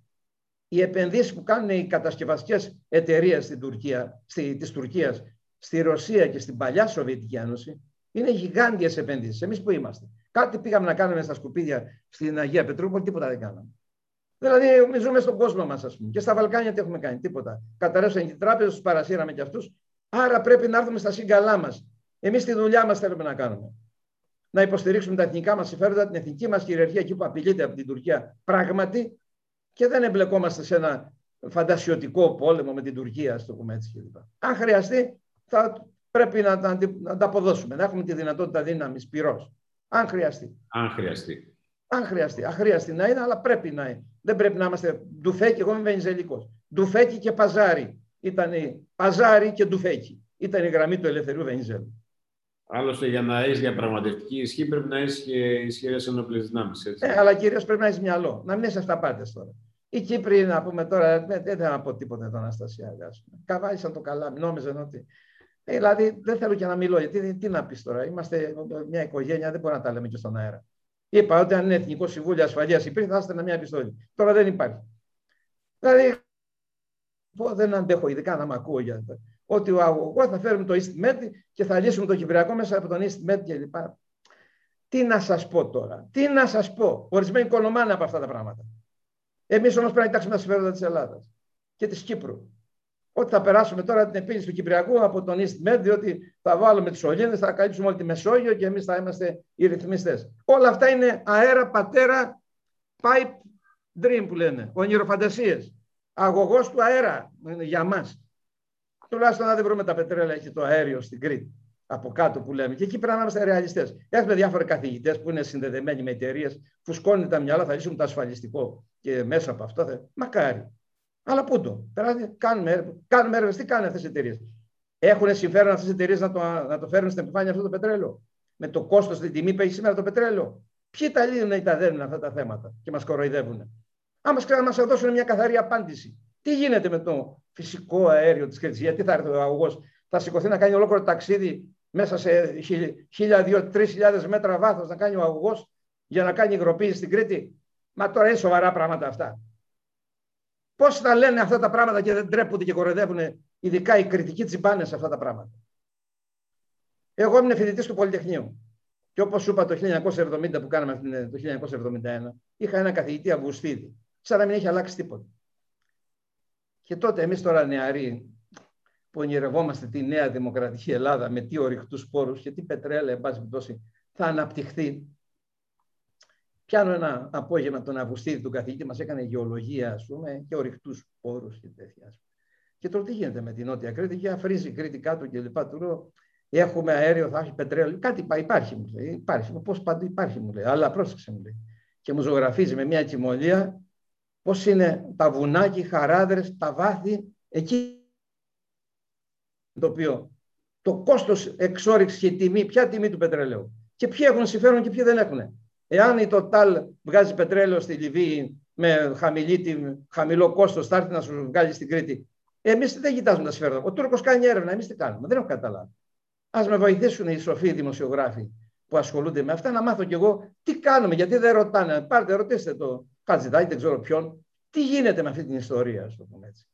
Οι επενδύσεις που κάνουν οι κατασκευαστικές εταιρείες στην Τουρκία, στη, της Τουρκίας, στη Ρωσία και στην παλιά Σοβιετική Ένωση, είναι γιγάντιες επενδύσεις. Εμείς που είμαστε. Κάτι πήγαμε να κάνουμε στα σκουπίδια στην Αγία Πετρούπολη, τίποτα δεν κάναμε. Δηλαδή, ζούμε στον κόσμο μας, ας πούμε. Και στα Βαλκάνια τι έχουμε κάνει, τίποτα. Καταρρεύσαν οι τράπεζες, τους παρασύραμε κι αυτούς. Άρα πρέπει να έρθουμε στα σύγκαλά μας. Εμείς τη δουλειά μας θέλουμε να κάνουμε. Να υποστηρίξουμε τα εθνικά μας συμφέροντα, την εθνική μας κυριαρχία εκεί που απειλείται από την Τουρκία πράγματι και δεν εμπλεκόμαστε σε ένα φαντασιωτικό πόλεμο με την Τουρκία, ας το πούμε έτσι κλπ. Αν χρειαστεί, θα πρέπει να, να, να τα αποδώσουμε, να έχουμε τη δυνατότητα δύναμης πυρός. Αν χρειαστεί. Αν χρειαστεί. Αν χρειαστεί. Αχρίαστη να είναι, αλλά πρέπει να είναι. Δεν πρέπει να είμαστε ντουφέκι, εγώ είμαι βενιζελικός. Ντουφέκι και παζάρι. Ήταν παζάρι και ντουφέκι. Ήταν η γραμμή του ελευθερίου Βενιζέλου. Άλλωστε, για να έχεις διαπραγματευτική ισχύ, πρέπει να έχεις και ισχυρές ενόπλες δυνάμεις. Ε, αλλά κυρίως πρέπει να έχεις μυαλό. Να μην είσαι αυταπάτε τώρα. Οι Κύπροι, να πούμε τώρα, δεν θέλω να πω τίποτα εδώ, Αναστασία. Καβάλισαν το καλά, νόμιζαν ότι. Ε, δηλαδή, δεν θέλω και να μιλώ, γιατί τι να πεις τώρα. Είμαστε μια οικογένεια, δεν μπορούμε να τα λέμε και στον αέρα. Είπα ότι αν είναι Εθνικό Συμβούλιο Ασφαλείας υπήρχε, θα έστελνα μια επιστολή. Τώρα δεν υπάρχει. Δηλαδή, δεν αντέχω, ειδικά να μ' ακούω για αυτό. Ότι ο αγωγός θα φέρουμε το EastMed και θα λύσουμε το Κυπριακό μέσα από τον EastMed κλπ. Τι να σας πω τώρα, τι να σας πω. Ορισμένοι κονομάνε από αυτά τα πράγματα. Εμείς όμως πρέπει να κοιτάξουμε τα συμφέροντα της Ελλάδας και της Κύπρου ότι θα περάσουμε τώρα την επίλυση του Κυπριακού από τον East Med, διότι θα βάλουμε του Ολύνδε, θα καλύψουμε όλη τη Μεσόγειο και εμείς θα είμαστε οι ρυθμιστές. Όλα αυτά είναι αέρα, πατέρα, pipe dream που λένε, ονειροφαντασίες. Αγωγός του αέρα για μας. Τουλάχιστον να δεν βρούμε τα πετρέλαια και το αέριο στην Κρήτη. Από κάτω που λέμε. Και εκεί πρέπει να είμαστε ρεαλιστές. Έχουμε διάφοροι καθηγητές που είναι συνδεδεμένοι με εταιρείες, φουσκώνουν τα μυαλά, θα λύσουν το ασφαλιστικό και μέσα από αυτό. Θα... Μακάρι. Αλλά πού το; Κάνουμε, κάνουμε έργα. Τι κάνουν αυτές οι εταιρείες; Έχουν συμφέρον αυτές οι εταιρείες να το, να το φέρουν στην επιφάνεια αυτό το πετρέλαιο; Με το κόστος, την τιμή που έχει σήμερα το πετρέλαιο; Ποιοι τα λύνουν ή τα δένουν αυτά τα θέματα και μας κοροϊδεύουν. Άμα να μας δώσουν μια καθαρή απάντηση. Τι γίνεται με το φυσικό αέριο της Κρήτη, Γιατί θα έρθει ο αγωγός, θα σηκωθεί να κάνει ολόκληρο ταξίδι μέσα σε 1.000-2.000-3.000 μέτρα βάθος να κάνει ο αγωγός για να κάνει υγροποίηση στην Κρήτη. Μα τώρα είναι σοβαρά πράγματα αυτά. Πώς θα λένε αυτά τα πράγματα και δεν τρέπονται και κοροϊδεύουν, ειδικά οι κριτικοί τσιμπάνε σε αυτά τα πράγματα. Εγώ ήμουν φοιτητής του Πολυτεχνείου. Και όπως σου είπα το 1970 που κάναμε το 1971, είχα ένα καθηγητή Αυγουστίδη. Σαν να μην έχει αλλάξει τίποτα. Και τότε εμείς τώρα νεαροί που ονειρευόμαστε τη νέα δημοκρατική Ελλάδα με τι ορυκτού πόρους και τι πετρέλαια, εν πάση θα αναπτυχθεί Πιάνω ένα απόγευμα τον Αυγουστίδη, τον καθηγητή, μας έκανε γεωλογία, ας πούμε, και ορυκτού πόρους και τέτοια. Και τώρα τι γίνεται με την Νότια Κρήτη, και αφρίζει η Κρήτη κάτω και λοιπά. Του λέω, έχουμε αέριο, θα έχει πετρέλαιο. Κάτι υπάρχει, μου λέει. Υπάρχει. Πώ παντού υπάρχει, μου λέει. Αλλά πρόσεξε, μου λέει. Και μου ζωγραφίζει με μια κοιμωλία πώς είναι τα βουνάκια, οι χαράδρες, τα βάθη, εκεί το οποίο το κόστος εξόριξης και τιμή, ποια τιμή του πετρελαίου. Και ποιοι έχουν συμφέρον και ποιοι δεν έχουν. Εάν η Total βγάζει πετρέλαιο στη Λιβύη με χαμηλή, χαμηλό κόστος, θα έρθει να σου βγάλει στην Κρήτη. Εμείς δεν κοιτάζουμε τα συμφέροντα. Ο Τούρκος κάνει έρευνα, εμείς τι κάνουμε. Δεν έχω καταλάβει. Α με βοηθήσουν οι σοφοί δημοσιογράφοι που ασχολούνται με αυτά να μάθω κι εγώ τι κάνουμε, γιατί δεν ρωτάνε. Πάρτε, ρωτήστε το Χατζηδάκη, δεν ξέρω ποιον. Τι γίνεται με αυτή την ιστορία, ας το πούμε έτσι.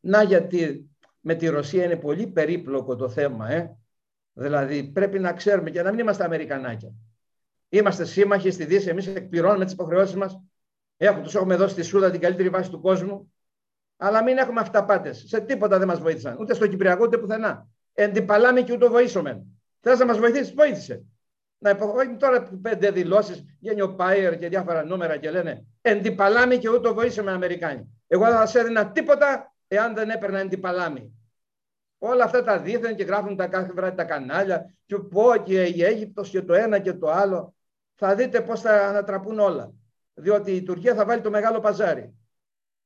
Να γιατί με τη Ρωσία είναι πολύ περίπλοκο το θέμα. Ε; Δηλαδή πρέπει να ξέρουμε και να μην είμαστε Αμερικανάκια. Είμαστε σύμμαχοι στη Δύση, εμείς εκπληρώνουμε τις υποχρεώσεις μας. Έχουμε, τους έχουμε δώσει στη Σούδα την καλύτερη βάση του κόσμου. Αλλά μην έχουμε αυταπάτες. Σε τίποτα δεν μας βοήθησαν. Ούτε στο Κυπριακό ούτε πουθενά. Εντυπαλάμε και ούτω βοήσομε. Θες να μας βοηθήσεις, βοήθησε. Να υποχωρήσουμε τώρα πέντε δηλώσεις, βγαίνει ο Πάιερ και διάφορα νούμερα και λένε Εντυπαλάμε και ούτω βοήσαμε Αμερικάνοι. Εγώ δεν θα σε έδινα τίποτα εάν δεν έπαιρνα εντυπαλάμι. Όλα αυτά τα δίθεν και γράφουν τα κάθε βράδυ τα κανάλια και πω και η Αίγυπτος και το ένα και το άλλο. Θα δείτε πώς θα ανατραπούν όλα. Διότι η Τουρκία θα βάλει το μεγάλο παζάρι.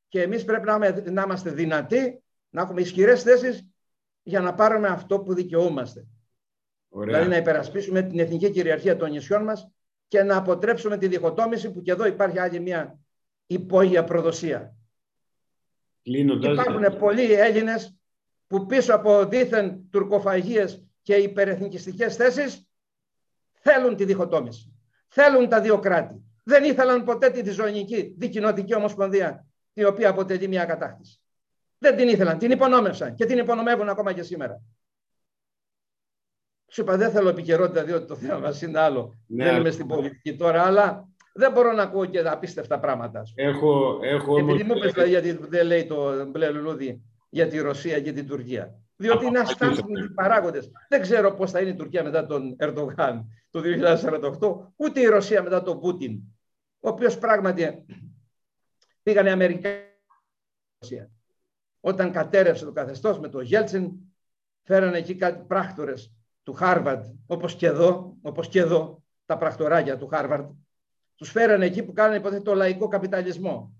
Και εμείς πρέπει να, είμαστε δυνατοί, να έχουμε ισχυρές θέσεις για να πάρουμε αυτό που δικαιούμαστε. Ωραία. Δηλαδή να υπερασπίσουμε την εθνική κυριαρχία των νησιών μας και να αποτρέψουμε τη διχοτόμηση που και εδώ υπάρχει άλλη μια υπόγεια προδοσία. Υπάρχουν πολλοί Έλληνες που πίσω από δίθεν τουρκοφαγίες και υπερεθνικιστικές θέσεις θέλουν τη διχοτόμηση. Θέλουν τα δύο κράτη. Δεν ήθελαν ποτέ τη διζωνική δικοινοτική ομοσπονδία, η οποία αποτελεί μια κατάκτηση. Δεν την ήθελαν, την υπονόμευσαν και την υπονομεύουν ακόμα και σήμερα. Σου είπα, δεν θέλω επικαιρότητα, διότι το θέμα μας είναι άλλο. Ναι, δεν είμαι στην πολιτική τώρα, αλλά δεν μπορώ να ακούω και απίστευτα πράγματα. Έχω, έχω Επειδή μου πες, δηλαδή, γιατί δεν λέει το μπλε λουλούδι για τη Ρωσία και την Τουρκία. Διότι είναι αστάθμιτοι παράγοντες. Δεν ξέρω πώς θα είναι η Τουρκία μετά τον Ερντογάν το 2048, ούτε η Ρωσία μετά τον Πούτιν, ο οποίος πράγματι πήγανε Αμερικάνοι. Όταν κατέρρευσε το καθεστώς με τον Γέλτσιν, φέρανε εκεί κάτι πράκτορες του Χάρβαρντ, όπως και εδώ, όπως και εδώ, τα πρακτοράκια του Χάρβαρντ, τους φέρανε εκεί που κάνανε υποτίθεται το λαϊκό καπιταλισμό.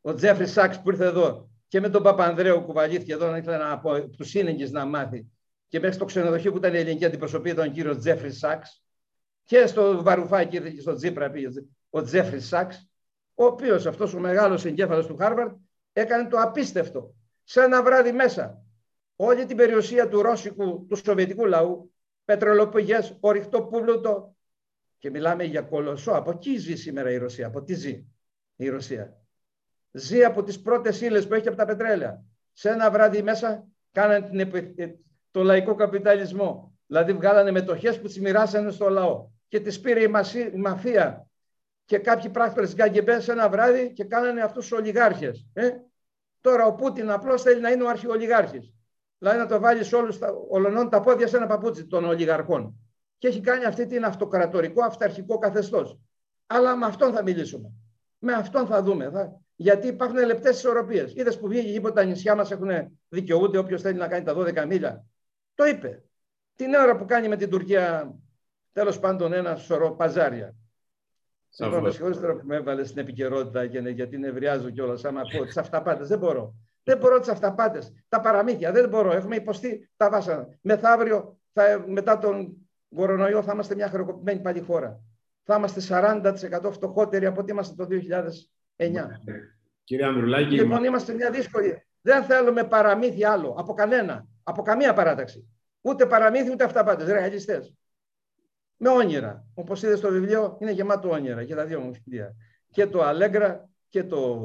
Ο Τζέφρι Σάξ που ήρθε εδώ και με τον Παπανδρέου κουβαλήθηκε εδώ να ήθελε να από του σύνεγγυς να μάθει. Και μέχρι στο ξενοδοχείο που ήταν η ελληνική αντιπροσωπεία ήταν ο κύριος Τζέφρι Σάξ. Και στο Βαρουφάκι ήρθε και στο Τζίπρα πήγε ο Τζέφρι Σάξ, ο οποίος αυτός ο μεγάλος εγκέφαλος του Χάρβαρντ έκανε το απίστευτο. Σε ένα βράδυ μέσα, όλη την περιουσία του ρώσικου, του σοβιετικού λαού, πετρελοπηγές, ορυκτό πουλούτο, και μιλάμε για κολοσσό. Από εκεί ζει σήμερα η Ρωσία. Από τι ζει η Ρωσία ζει από τις πρώτες ύλες που έχει από τα πετρέλαια. Σε ένα βράδυ μέσα κάνανε την, ε, το λαϊκό καπιταλισμό. Δηλαδή βγάλανε μετοχές που τις μοιράσανε στο λαό. Και τις πήρε η, η μαφία και κάποιοι πράκτορες γκάγκεμπές σε ένα βράδυ και κάνανε αυτούς τους ολιγάρχες. Ε; Τώρα ο Πούτιν απλώς θέλει να είναι ο αρχιολιγάρχης. Δηλαδή να το βάλεις σε όλους τα, ολονών τα πόδια σε ένα παπούτσι των ολιγαρχών. Και έχει κάνει αυτή την αυτοκρατορικό, αυταρχικό καθεστώς. Αλλά με αυτόν θα μιλήσουμε. Με αυτόν θα δούμε. Θα, γιατί υπάρχουν λεπτές ισορροπίες. Είδες που βγήκε και είπε ότι τα νησιά μας έχουν δικαιούται όποιος θέλει να κάνει τα 12 μίλια. Το είπε. Την ώρα που κάνει με την Τουρκία, τέλος πάντων, ένα σωρό παζάρια. Λοιπόν, με συγχωρείτε τώρα που με έβαλες στην επικαιρότητα και, γιατί νευριάζω κιόλας. Άμα πω τις αυταπάτες, δεν μπορώ. Δεν μπορώ τις αυταπάτες. Τα παραμύθια δεν μπορώ. Έχουμε υποστεί τα βάσανα. Μεθαύριο, θα, μετά τον κορονοϊό, θα είμαστε μια χρεοκοπημένη πάλι χώρα. Θα είμαστε 40% φτωχότεροι από ό,τι είμαστε το 9. Κύριε Ανδρουλάκη. Λοιπόν, είμαστε μια δύσκολη. Δεν θέλουμε παραμύθι άλλο από κανένα, από καμία παράταξη. Ούτε παραμύθι ούτε αυταπάτες. Ρεαλιστές. Με όνειρα. Όπως είδες στο βιβλίο, είναι γεμάτο όνειρα και τα δύο μου σχεδία. Και το Αλέγκρα και το.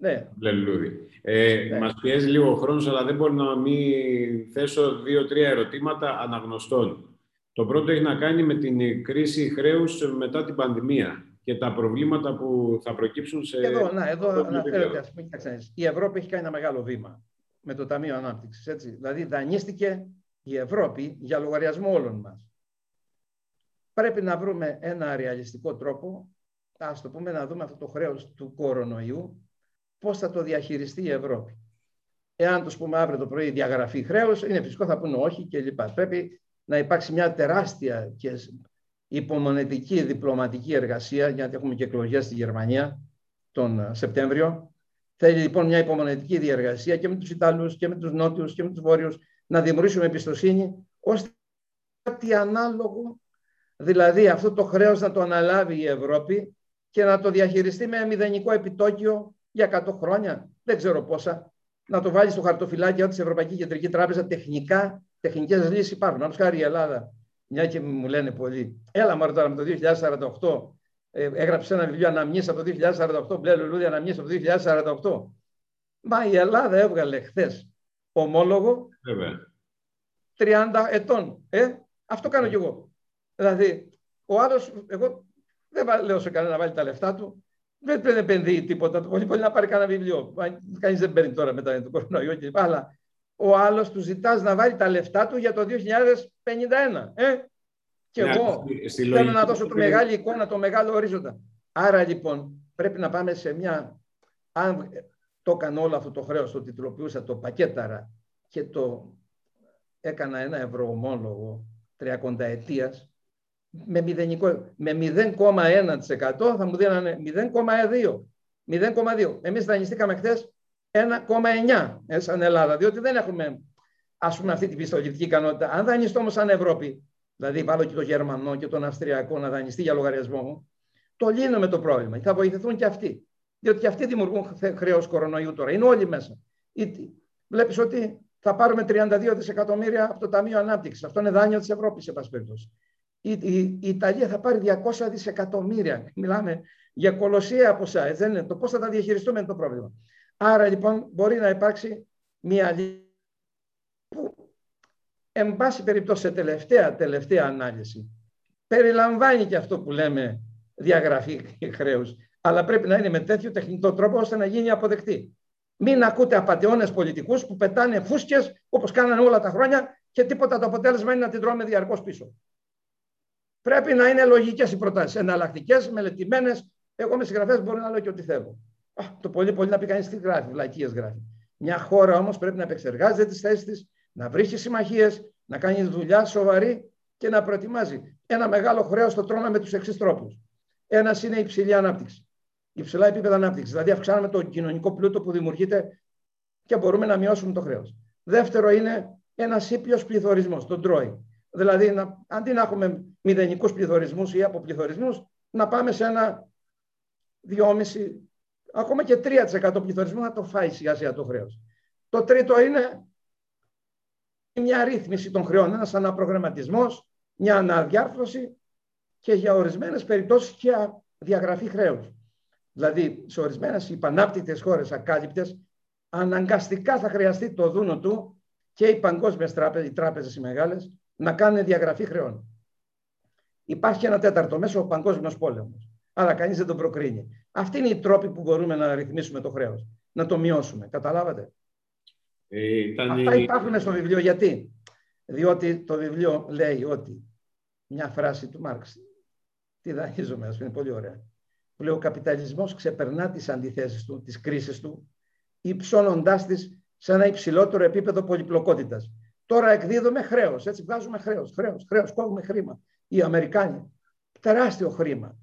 Ναι. Λελούδι. Ε, ναι. Μας πιέζει λίγο ο χρόνος, αλλά δεν μπορώ να μην θέσω δύο-τρία ερωτήματα αναγνωστών. Το πρώτο έχει να κάνει με την κρίση χρέους μετά την πανδημία και τα προβλήματα που θα προκύψουν σε... Εδώ, να, εδώ αναφέρεται, ας πούμε, η Ευρώπη έχει κάνει ένα μεγάλο βήμα με το Ταμείο Ανάπτυξης, έτσι. Δηλαδή, δανείστηκε η Ευρώπη για λογαριασμό όλων μας. Πρέπει να βρούμε ένα ρεαλιστικό τρόπο, ας το πούμε, να δούμε αυτό το χρέος του κορονοϊού, πώς θα το διαχειριστεί η Ευρώπη. Εάν τους πούμε αύριο το πρωί διαγραφή χρέους, είναι φυσικό, θα πούνε όχι κλπ. Πρέπει να υπάρξει μια τεράστια και υπομονετική διπλωματική εργασία, γιατί έχουμε και εκλογές στη Γερμανία τον ε, Σεπτέμβριο. Θέλει λοιπόν μια υπομονετική διεργασία και με τους Ιταλούς και με τους Νότιους και με τους Βόρειους να δημιουργήσουμε εμπιστοσύνη ώστε κάτι ανάλογο, δηλαδή αυτό το χρέος να το αναλάβει η Ευρώπη και να το διαχειριστεί με μηδενικό επιτόκιο για 100 χρόνια, δεν ξέρω πόσα, να το βάλεις στο χαρτοφυλάκιο της Ευρωπαϊκής Κεντρικής Τράπεζας τεχνικά, τεχνικές λύσεις υπάρχουν. Αν χάρη η Ελλάδα μια και μου λένε πολλοί, έλα μωρέ τώρα με το 2048, ε, έγραψες ένα βιβλίο αναμνήσεις από το 2048, μπλε λουλούδι αναμνήσεις από το 2048. Μα η Ελλάδα έβγαλε χθες ομόλογο 30 ετών. Ε, αυτό κάνω κι εγώ. Δηλαδή, ο άλλος, εγώ δεν λέω σε κανένα να βάλει τα λεφτά του. Δεν πρέπει να επενδύει τίποτα. Πολύ πολύ να πάρει κανένα βιβλίο. Κανείς δεν παίρνει τώρα μετά το κορονοϊό κλπ. Αλλά ο άλλος του ζητάς να βάλει τα λεφτά του για το 2051. Ε; Και ναι, εγώ θέλω να δώσω τη μεγάλη εικόνα, το μεγάλο ορίζοντα. Άρα λοιπόν πρέπει να πάμε σε μια. Αν το έκανα όλο αυτό το χρέος, το τιτλοποιούσα, το πακέταρα και το έκανα ένα ευρωομόλογο 30 ετίας, με, με 0,1% θα μου δίνανε 0,2. 0,2. Εμείς δανειστήκαμε χθες 1,9 ε, σαν Ελλάδα, διότι δεν έχουμε ας πούμε αυτή την πιστοληπτική ικανότητα. Αν δανειστώ όμως σαν Ευρώπη, δηλαδή βάλω και το Γερμανό και τον Αυστριακό να δανειστεί για λογαριασμό μου, το λύνουμε το πρόβλημα. Θα βοηθηθούν και αυτοί. Διότι και αυτοί δημιουργούν χρέος κορονοϊού τώρα. Είναι όλοι μέσα. Βλέπεις ότι θα πάρουμε 32 δισεκατομμύρια από το Ταμείο Ανάπτυξης. Αυτό είναι δάνειο της Ευρώπης, σε πάση περιπτώσει. Η, η, η, Ιταλία θα πάρει 200 δισεκατομμύρια. Μιλάμε για κολοσσία ποσά. Δεν είναι; Το πώς θα τα διαχειριστούμε είναι το πρόβλημα. Άρα λοιπόν μπορεί να υπάρξει μια λύση που, εν πάση περιπτώσει, σε τελευταία, τελευταία ανάλυση, περιλαμβάνει και αυτό που λέμε διαγραφή χρέους. Αλλά πρέπει να είναι με τέτοιο τεχνητό τρόπο ώστε να γίνει αποδεκτή. Μην ακούτε απαταιώνες πολιτικούς που πετάνε φούσκες όπως κάνανε όλα τα χρόνια και τίποτα το αποτέλεσμα είναι να την τρώμε διαρκώς πίσω. Πρέπει να είναι λογικές οι προτάσεις. Εναλλακτικές, μελετημένες. Εγώ με συγγραφές μπορώ να λέω και ό,τι θέλω. Α, το πολύ πολύ να πει κανείς τι γράφει, βλακίες γράφει. Μια χώρα όμως πρέπει να επεξεργάζεται τις θέσεις της, να βρίσκει συμμαχίες, να κάνει δουλειά σοβαρή και να προετοιμάζει. Ένα μεγάλο χρέος το τρώμε με τους εξής τρόπους. Ένας είναι η υψηλή ανάπτυξη υψηλά επίπεδα ανάπτυξης. Δηλαδή, αυξάνουμε το κοινωνικό πλούτο που δημιουργείται και μπορούμε να μειώσουμε το χρέος. Δεύτερο είναι ένα ήπιος πληθωρισμός, τον τρώει. Δηλαδή, να, αντί να έχουμε μηδενικούς πληθωρισμούς ή αποπληθωρισμούς, να πάμε σε ένα 2,5, ακόμα και 3% πληθωρισμό να το φάει σιγά σιγά το χρέος. Το τρίτο είναι μια ρύθμιση των χρεών, ένας αναπρογραμματισμός, μια αναδιάρθρωση και για ορισμένες περιπτώσεις και διαγραφή χρέους. Δηλαδή, σε ορισμένες υπανάπτυκτε χώρες ακάλυπτες, αναγκαστικά θα χρειαστεί το δούνο του και οι παγκόσμιες τράπεζε, οι τράπεζες οι μεγάλες, να κάνουν διαγραφή χρεών. Υπάρχει ένα τέταρτο μέσο, ο παγκόσμιος πόλεμος. Αλλά κανείς δεν τον προκρίνει. Αυτή είναι η τρόπη που μπορούμε να ρυθμίσουμε το χρέος. Να το μειώσουμε. Καταλάβατε; Ε, ήταν... Αυτά υπάρχουν στο βιβλίο. Γιατί; Διότι το βιβλίο λέει ότι μια φράση του Μάρξ. Τι δανείζομαι, ας πούμε, πολύ ωραία που λέει ο καπιταλισμός ξεπερνά τις αντιθέσεις του, τις κρίσεις του, υψώνοντάς τις σε ένα υψηλότερο επίπεδο πολυπλοκότητας. Τώρα εκδίδουμε χρέος, έτσι βγάζουμε χρέος, χρέος, χρέος, κόβουμε χρήμα. Οι Αμερικάνοι, τεράστιο χρήμα.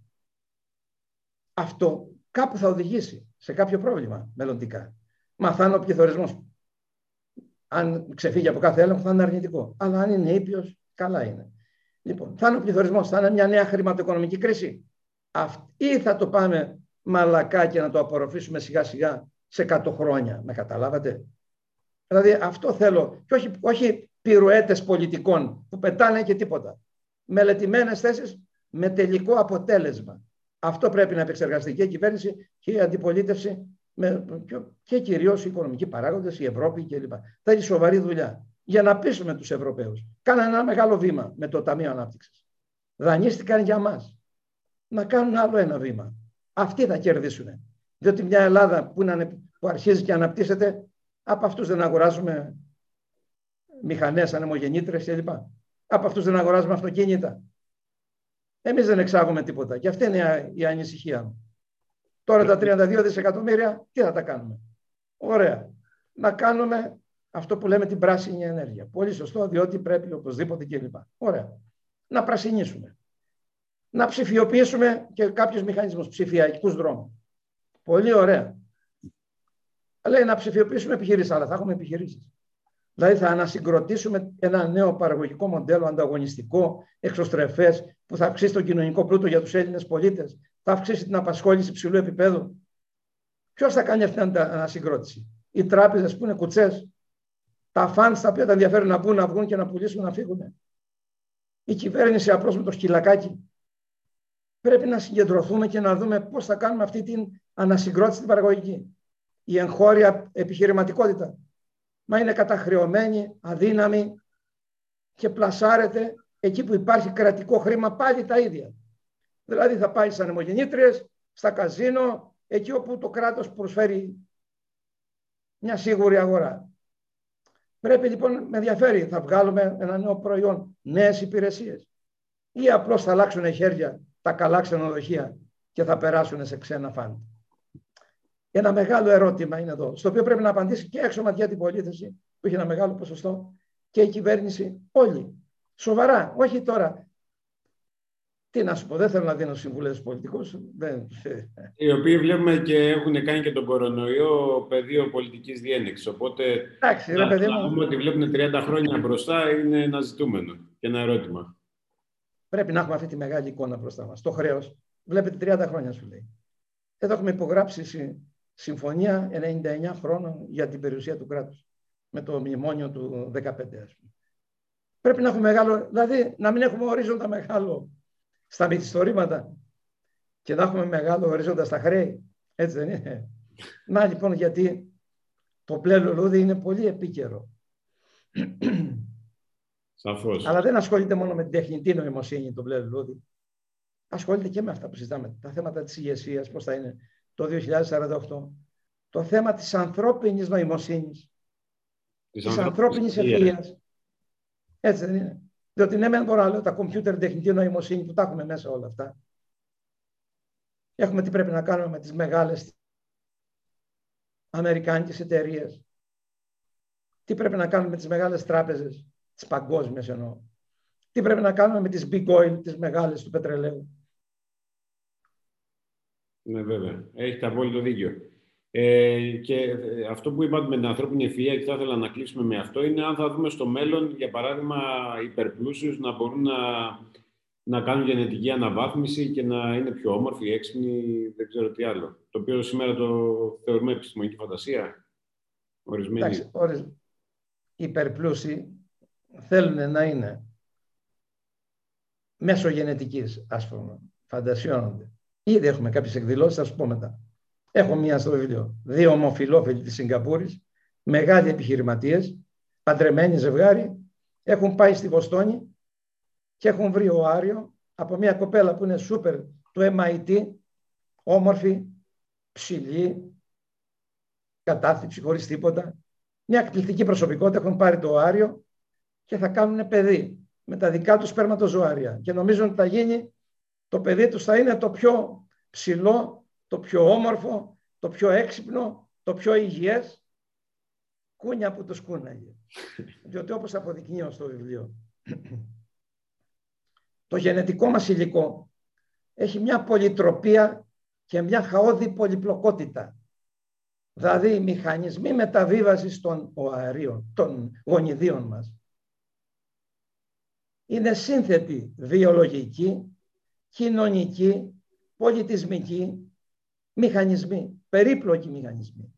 Αυτό κάπου θα οδηγήσει σε κάποιο πρόβλημα μελλοντικά. Μαθάνω ο πληθωρισμός. Αν ξεφύγει από κάθε έλεγχο θα είναι αρνητικό. Αλλά αν είναι ήπιος, καλά είναι. Λοιπόν, θα είναι ο πληθωρισμός, θα είναι μια νέα χρηματοοικονομική κρίση ή θα το πάμε μαλακά και να το απορροφήσουμε σιγά σιγά σε 100 χρόνια. Με καταλάβατε; Δηλαδή αυτό θέλω. Και όχι, όχι πυρουέτες πολιτικών που πετάνε και τίποτα. Μελετημένες θέσεις με τελικό αποτέλεσμα. Αυτό πρέπει να επεξεργαστεί και η κυβέρνηση και η αντιπολίτευση με, και κυρίως οι οικονομικοί παράγοντες, η Ευρώπη κλπ. Θα έχει σοβαρή δουλειά για να πείσουμε τους Ευρωπαίους. Κάνανε ένα μεγάλο βήμα με το Ταμείο Ανάπτυξης. Δανείστηκαν για μας να κάνουν άλλο ένα βήμα. Αυτοί θα κερδίσουν. Διότι μια Ελλάδα που, είναι, που αρχίζει και αναπτύσσεται, από αυτούς δεν αγοράζουμε μηχανές, ανεμογεννήτρες κλπ. Από αυτούς δεν αγοράζουμε αυτοκίνητα. Εμείς δεν εξάγουμε τίποτα. Και αυτή είναι η ανησυχία μου. Τώρα τα 32 δισεκατομμύρια, τι θα τα κάνουμε; Ωραία. Να κάνουμε αυτό που λέμε την πράσινη ενέργεια. Πολύ σωστό, διότι πρέπει οπωσδήποτε κλπ. Ωραία. Να πρασινίσουμε να ψηφιοποιήσουμε και κάποιους μηχανισμούς, ψηφιακούς δρόμους. Πολύ ωραία. Λέει να ψηφιοποιήσουμε επιχειρήσεις, αλλά θα έχουμε επιχειρήσεις. Δηλαδή θα ανασυγκροτήσουμε ένα νέο παραγωγικό μοντέλο ανταγωνιστικό, εξωστρεφές, που θα αυξήσει τον κοινωνικό πλούτο για τους Έλληνες πολίτες, θα αυξήσει την απασχόληση ψηλού επίπεδου. Ποιος θα κάνει αυτή την ανασυγκρότηση; Οι τράπεζες που είναι κουτσές, τα φαν τα οποία τα ενδιαφέρουν να μπουν, να βγουν και να πουλήσουν, να φύγουν. Η κυβέρνηση απλώς με το σκυλακάκι πρέπει να συγκεντρωθούμε και να δούμε πώς θα κάνουμε αυτή την ανασυγκρότηση την παραγωγική. Η εγχώρια επιχειρηματικότητα. Μα είναι καταχρεωμένη, αδύναμη και πλασάρεται εκεί που υπάρχει κρατικό χρήμα πάλι τα ίδια. Δηλαδή θα πάει σαν αιμογεννήτριες, στα καζίνο, εκεί όπου το κράτος προσφέρει μια σίγουρη αγορά. Πρέπει λοιπόν, με ενδιαφέρει, θα βγάλουμε ένα νέο προϊόν, νέες υπηρεσίες ή απλώς θα αλλάξουν χέρια τα καλά ξενοδοχεία και θα περάσουν σε ξένα φάντα. Ένα μεγάλο ερώτημα είναι εδώ, στο οποίο πρέπει να απαντήσει και έξω ματιά την πολίτευση, που έχει ένα μεγάλο ποσοστό, και η κυβέρνηση όλοι. Σοβαρά, όχι τώρα. Τι να σου πω, δεν θέλω να δίνω συμβουλές στους πολιτικούς. Δεν... Οι οποίοι βλέπουμε και έχουν κάνει και τον κορονοϊό πεδίο πολιτικής διένεξης. Οπότε. Εντάξει, ρε παιδί μου. πούμε ότι βλέπουν 30 χρόνια μπροστά είναι ένα ζητούμενο και ένα ερώτημα. Πρέπει να έχουμε αυτή τη μεγάλη εικόνα μπροστά μας. Το χρέος. Βλέπετε 30 χρόνια σου λέει. Εδώ έχουμε υπογράψει συμφωνία 99 χρόνων για την περιουσία του κράτους. Με το μνημόνιο του 15, ας πούμε. Πρέπει να έχουμε μεγάλο, δηλαδή να μην έχουμε ορίζοντα μεγάλο στα μυθιστορήματα και να έχουμε μεγάλο ορίζοντα στα χρέη. Έτσι δεν είναι; Να λοιπόν γιατί το μπλε λουλούδι είναι πολύ επίκαιρο. Σαφώς. Αλλά δεν ασχολείται μόνο με την τεχνητή νοημοσύνη το μπλε λουλούδι. Ασχολείται και με αυτά που συζητάμε. Τα θέματα της ηγεσίας, πώς θα είναι το 2048. Το θέμα της ανθρώπινης νοημοσύνης. Της, της ανθρώπινης ευθείας. Έτσι δεν είναι. Διότι ναι, δεν μπορώ να λέω τα κομπιούτερ τεχνητή νοημοσύνη που τα έχουμε μέσα όλα αυτά. Έχουμε τι πρέπει να κάνουμε με τις μεγάλες αμερικάνικες εταιρείες. Τι πρέπει να κάνουμε με τις μεγάλες τράπεζες, τις παγκόσμιες εννοώ. Τι πρέπει να κάνουμε με τις big oil, τις μεγάλες του πετρελαίου. Ναι, βέβαια. Έχετε απόλυτο δίκιο. Ε, και ε, αυτό που είπατε με την ανθρώπινη ευφυΐα και θα ήθελα να κλείσουμε με αυτό είναι αν θα δούμε στο μέλλον, για παράδειγμα, υπερπλούσιους να μπορούν να, να κάνουν γενετική αναβάθμιση και να είναι πιο όμορφοι, έξυπνοι, δεν ξέρω τι άλλο. Το οποίο σήμερα το θεωρούμε επιστημονική φαντασία. Ορισμένοι. Εντάξει, ορις... υπερπλούσιοι θέλουν να είναι μέσω γενετικής, ας πούμε, φαντασιώνονται. Ήδη έχουμε κάποιες εκδηλώσεις, θα σου πω μετά. Έχω μία στο βιβλίο. Δύο ομοφιλόφιλοι της Σιγκαπούρης, μεγάλοι επιχειρηματίες, παντρεμένοι ζευγάρι, έχουν πάει στη Βοστόνη και έχουν βρει ο Άριο από μια κοπέλα που είναι σούπερ του MIT, όμορφη, ψηλή, κατάθλιψη χωρίς τίποτα. Μια εκπληκτική προσωπικότητα έχουν πάρει το Άριο και θα κάνουν παιδί με τα δικά τους σπερματοζωάρια και νομίζουν ότι θα γίνει το παιδί τους θα είναι το πιο ψηλό το πιο όμορφο, το πιο έξυπνο, το πιο υγιές, κούνια που το σκούναγε. Διότι όπως αποδεικνύω στο βιβλίο, το γενετικό μας υλικό έχει μια πολυτροπία και μια χαόδη πολυπλοκότητα. Δηλαδή οι μηχανισμοί μεταβίβασης των οαρίων, των γονιδίων μας, είναι σύνθετη βιολογική, κοινωνική, πολιτισμική, μηχανισμοί, περίπλοκοι μηχανισμοί.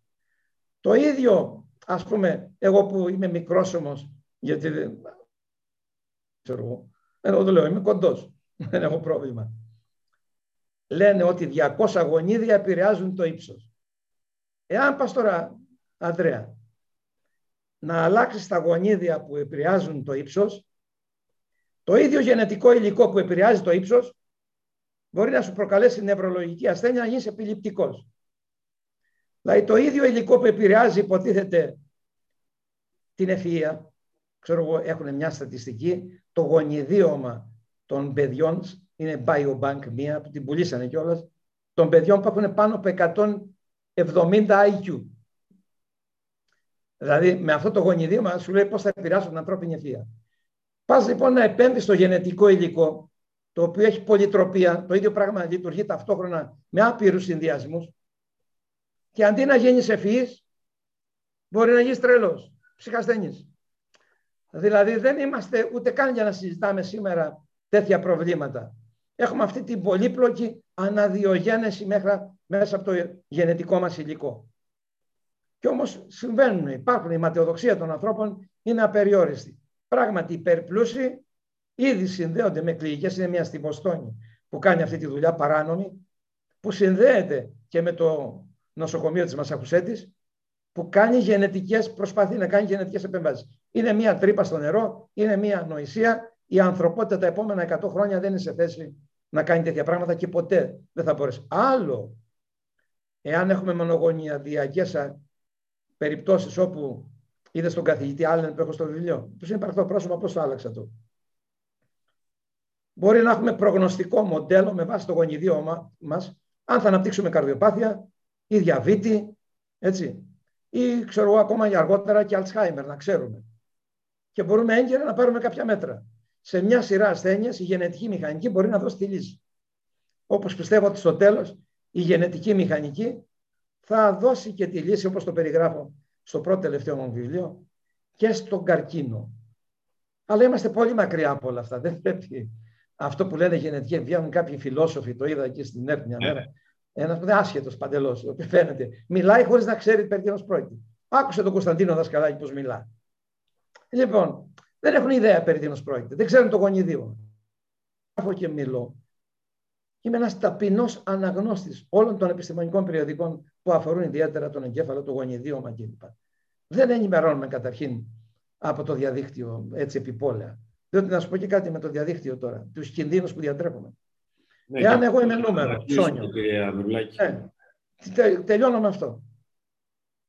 Το ίδιο, ας πούμε, εγώ που είμαι μικρός όμως, γιατί δεν ξέρω εγώ, εγώ το λέω, είμαι κοντός, δεν έχω πρόβλημα. Λένε ότι 200 γονίδια επηρεάζουν το ύψος. Εάν πας τώρα, Ανδρέα, να αλλάξεις τα γονίδια που επηρεάζουν το ύψος, το ίδιο γενετικό υλικό που επηρεάζει το ύψος μπορεί να σου προκαλέσει νευρολογική ασθένεια να γίνεις επιληπτικός. Δηλαδή το ίδιο υλικό που επηρεάζει υποτίθεται την ευφυΐα, ξέρω εγώ έχουν μια στατιστική, το γονιδίωμα των παιδιών είναι biobank μία που την πουλήσανε κιόλας, των παιδιών που έχουν πάνω από 170 IQ. Δηλαδή με αυτό το γονιδίωμα σου λέει πώς θα επηρεάσουν την ανθρώπινη ευφυΐα. Πας λοιπόν να επέμβεις στο γενετικό υλικό το οποίο έχει πολυτροπία, το ίδιο πράγμα λειτουργεί ταυτόχρονα με άπειρους συνδυασμούς και αντί να γίνεις ευφυής, μπορεί να γίνεις τρελός, ψυχασθενής. Δηλαδή δεν είμαστε ούτε καν για να συζητάμε σήμερα τέτοια προβλήματα. Έχουμε αυτή την πολύπλοκη αναδιογένεση μέσα από το γενετικό μας υλικό. Και όμως συμβαίνουν, υπάρχουν, η ματαιοδοξία των ανθρώπων είναι απεριόριστη. Πράγματι υπερπλούσιοι ήδη συνδέονται με κλινικές, είναι μια στη Βοστόνη που κάνει αυτή τη δουλειά παράνομη, που συνδέεται και με το νοσοκομείο της Μασαχουσέτης, που κάνει γενετικές, προσπαθεί να κάνει γενετικές επεμβάσεις. Είναι μια τρύπα στο νερό, είναι μια νοησία. Η ανθρωπότητα τα επόμενα 100 χρόνια δεν είναι σε θέση να κάνει τέτοια πράγματα και ποτέ δεν θα μπορέσει. Άλλο, εάν έχουμε μονογονιαδιακές περιπτώσεις όπου είδε στον καθηγητή Άλεν που έχω στο βιβλίο, ποιο είναι υπαρκτό πρόσωπο, πώς το άλλαξα το; Μπορεί να έχουμε προγνωστικό μοντέλο με βάση το γονιδίο μα, αν θα αναπτύξουμε καρδιοπάθεια ή διαβήτη, έτσι, ή ξέρω εγώ ακόμα για αργότερα και Αλτσχάιμερ, να ξέρουμε. Και μπορούμε έγκαιρα να πάρουμε κάποια μέτρα. Σε μια σειρά ασθένειες η γενετική μηχανική μπορεί να δώσει τη λύση. Όπως πιστεύω ότι στο τέλος η γενετική μηχανική θα δώσει και τη λύση όπως το περιγράφω στο πρώτο τελευταίο μου βιβλίο και στον καρκίνο. Αλλά είμαστε πολύ μακριά από όλα αυτά. Δεν πρέπει αυτό που λένε γενετική. Βγαίνουν κάποιοι φιλόσοφοι, το είδα εκεί στην ΕΡΤ μια ναι. μέρα. Ένας που είναι άσχετος παντελώς, φαίνεται. Μιλάει χωρίς να ξέρει περί τίνος πρόκειται. Άκουσε τον Κωνσταντίνο Δασκαλάκη πώς μιλά. Λοιπόν, δεν έχουν ιδέα περί τίνος πρόκειται. Δεν ξέρουν το γονιδίο. Γράφω και μιλώ. Είμαι ένας ταπεινός αναγνώστης όλων των επιστημονικών περιοδικών που αφορούν ιδιαίτερα τον εγκέφαλο, το γονιδίωμα κλπ. Δεν ενημερώνουμε καταρχήν από το διαδίκτυο έτσι επιπόλαια. Διότι να σου πω και κάτι με το διαδίκτυο τώρα, τους κινδύνους που διατρέχουμε. Ναι, Εάν εγώ είμαι νούμερο, Σόνιο. Ναι, τε, τελειώνω με αυτό.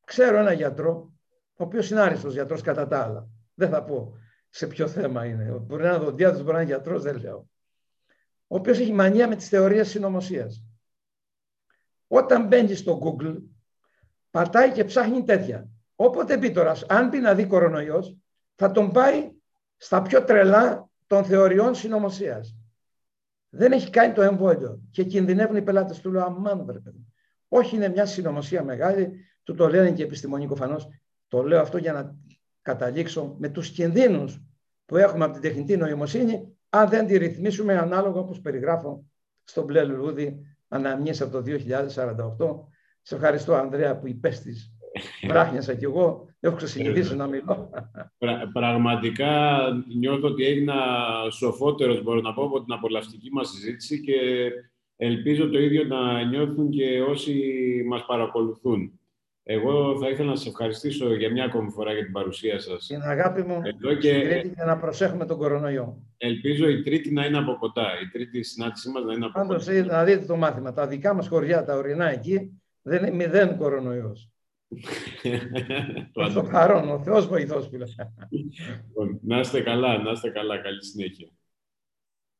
Ξέρω ένα γιατρό, ο οποίος είναι άριστος γιατρός κατά τα άλλα. Δεν θα πω σε ποιο θέμα είναι. Μπορεί να είναι δοντιάτο, μπορεί να είναι γιατρός, δεν λέω. Ο οποίος έχει μανία με τις θεωρίες συνωμοσίας. Όταν μπαίνει στο Google, πατάει και ψάχνει τέτοια. Όποτε πει τώρα, αν πει να δει κορονοϊός, θα τον πάει στα πιο τρελά των θεωριών συνωμοσίας. Δεν έχει κάνει το εμβόλιο και κινδυνεύουν οι πελάτες του. Λέω, αμάν, βρε Όχι, είναι μια συνωμοσία μεγάλη, του το λένε και επιστημονικό φανώ. Το λέω αυτό για να καταλήξω με τους κινδύνους που έχουμε από την τεχνητή νοημοσύνη, αν δεν τη ρυθμίσουμε ανάλογα όπως περιγράφω στο μπλε λουλούδι αναμνήσεις από το 2048. Σε ευχαριστώ, Ανδρέα, που υπέστης. Βράχνιασα κι εγώ. Έχω ξεσυνηθίσει να μιλώ. πραγματικά νιώθω ότι έγινα σοφότερος, μπορώ να πω, από την απολαυστική μας συζήτηση και ελπίζω το ίδιο να νιώθουν και όσοι μας παρακολουθούν. Εγώ θα ήθελα να σας ευχαριστήσω για μια ακόμη φορά για την παρουσία σας. Την αγάπη μου Εδώ και... για να προσέχουμε τον κορονοϊό. Ελπίζω η τρίτη να είναι από κοντά, η τρίτη συνάντησή μας να είναι από Πάντως, κοντά. Πάντως, να δείτε το μάθημα. Τα δικά μας χωριά, τα ορεινά εκεί, δεν είναι μηδέν κορονοϊός. Το παρόν, ο Θεός βοηθός που λοιπόν, Να είστε καλά, να είστε καλά. Καλή συνέχεια.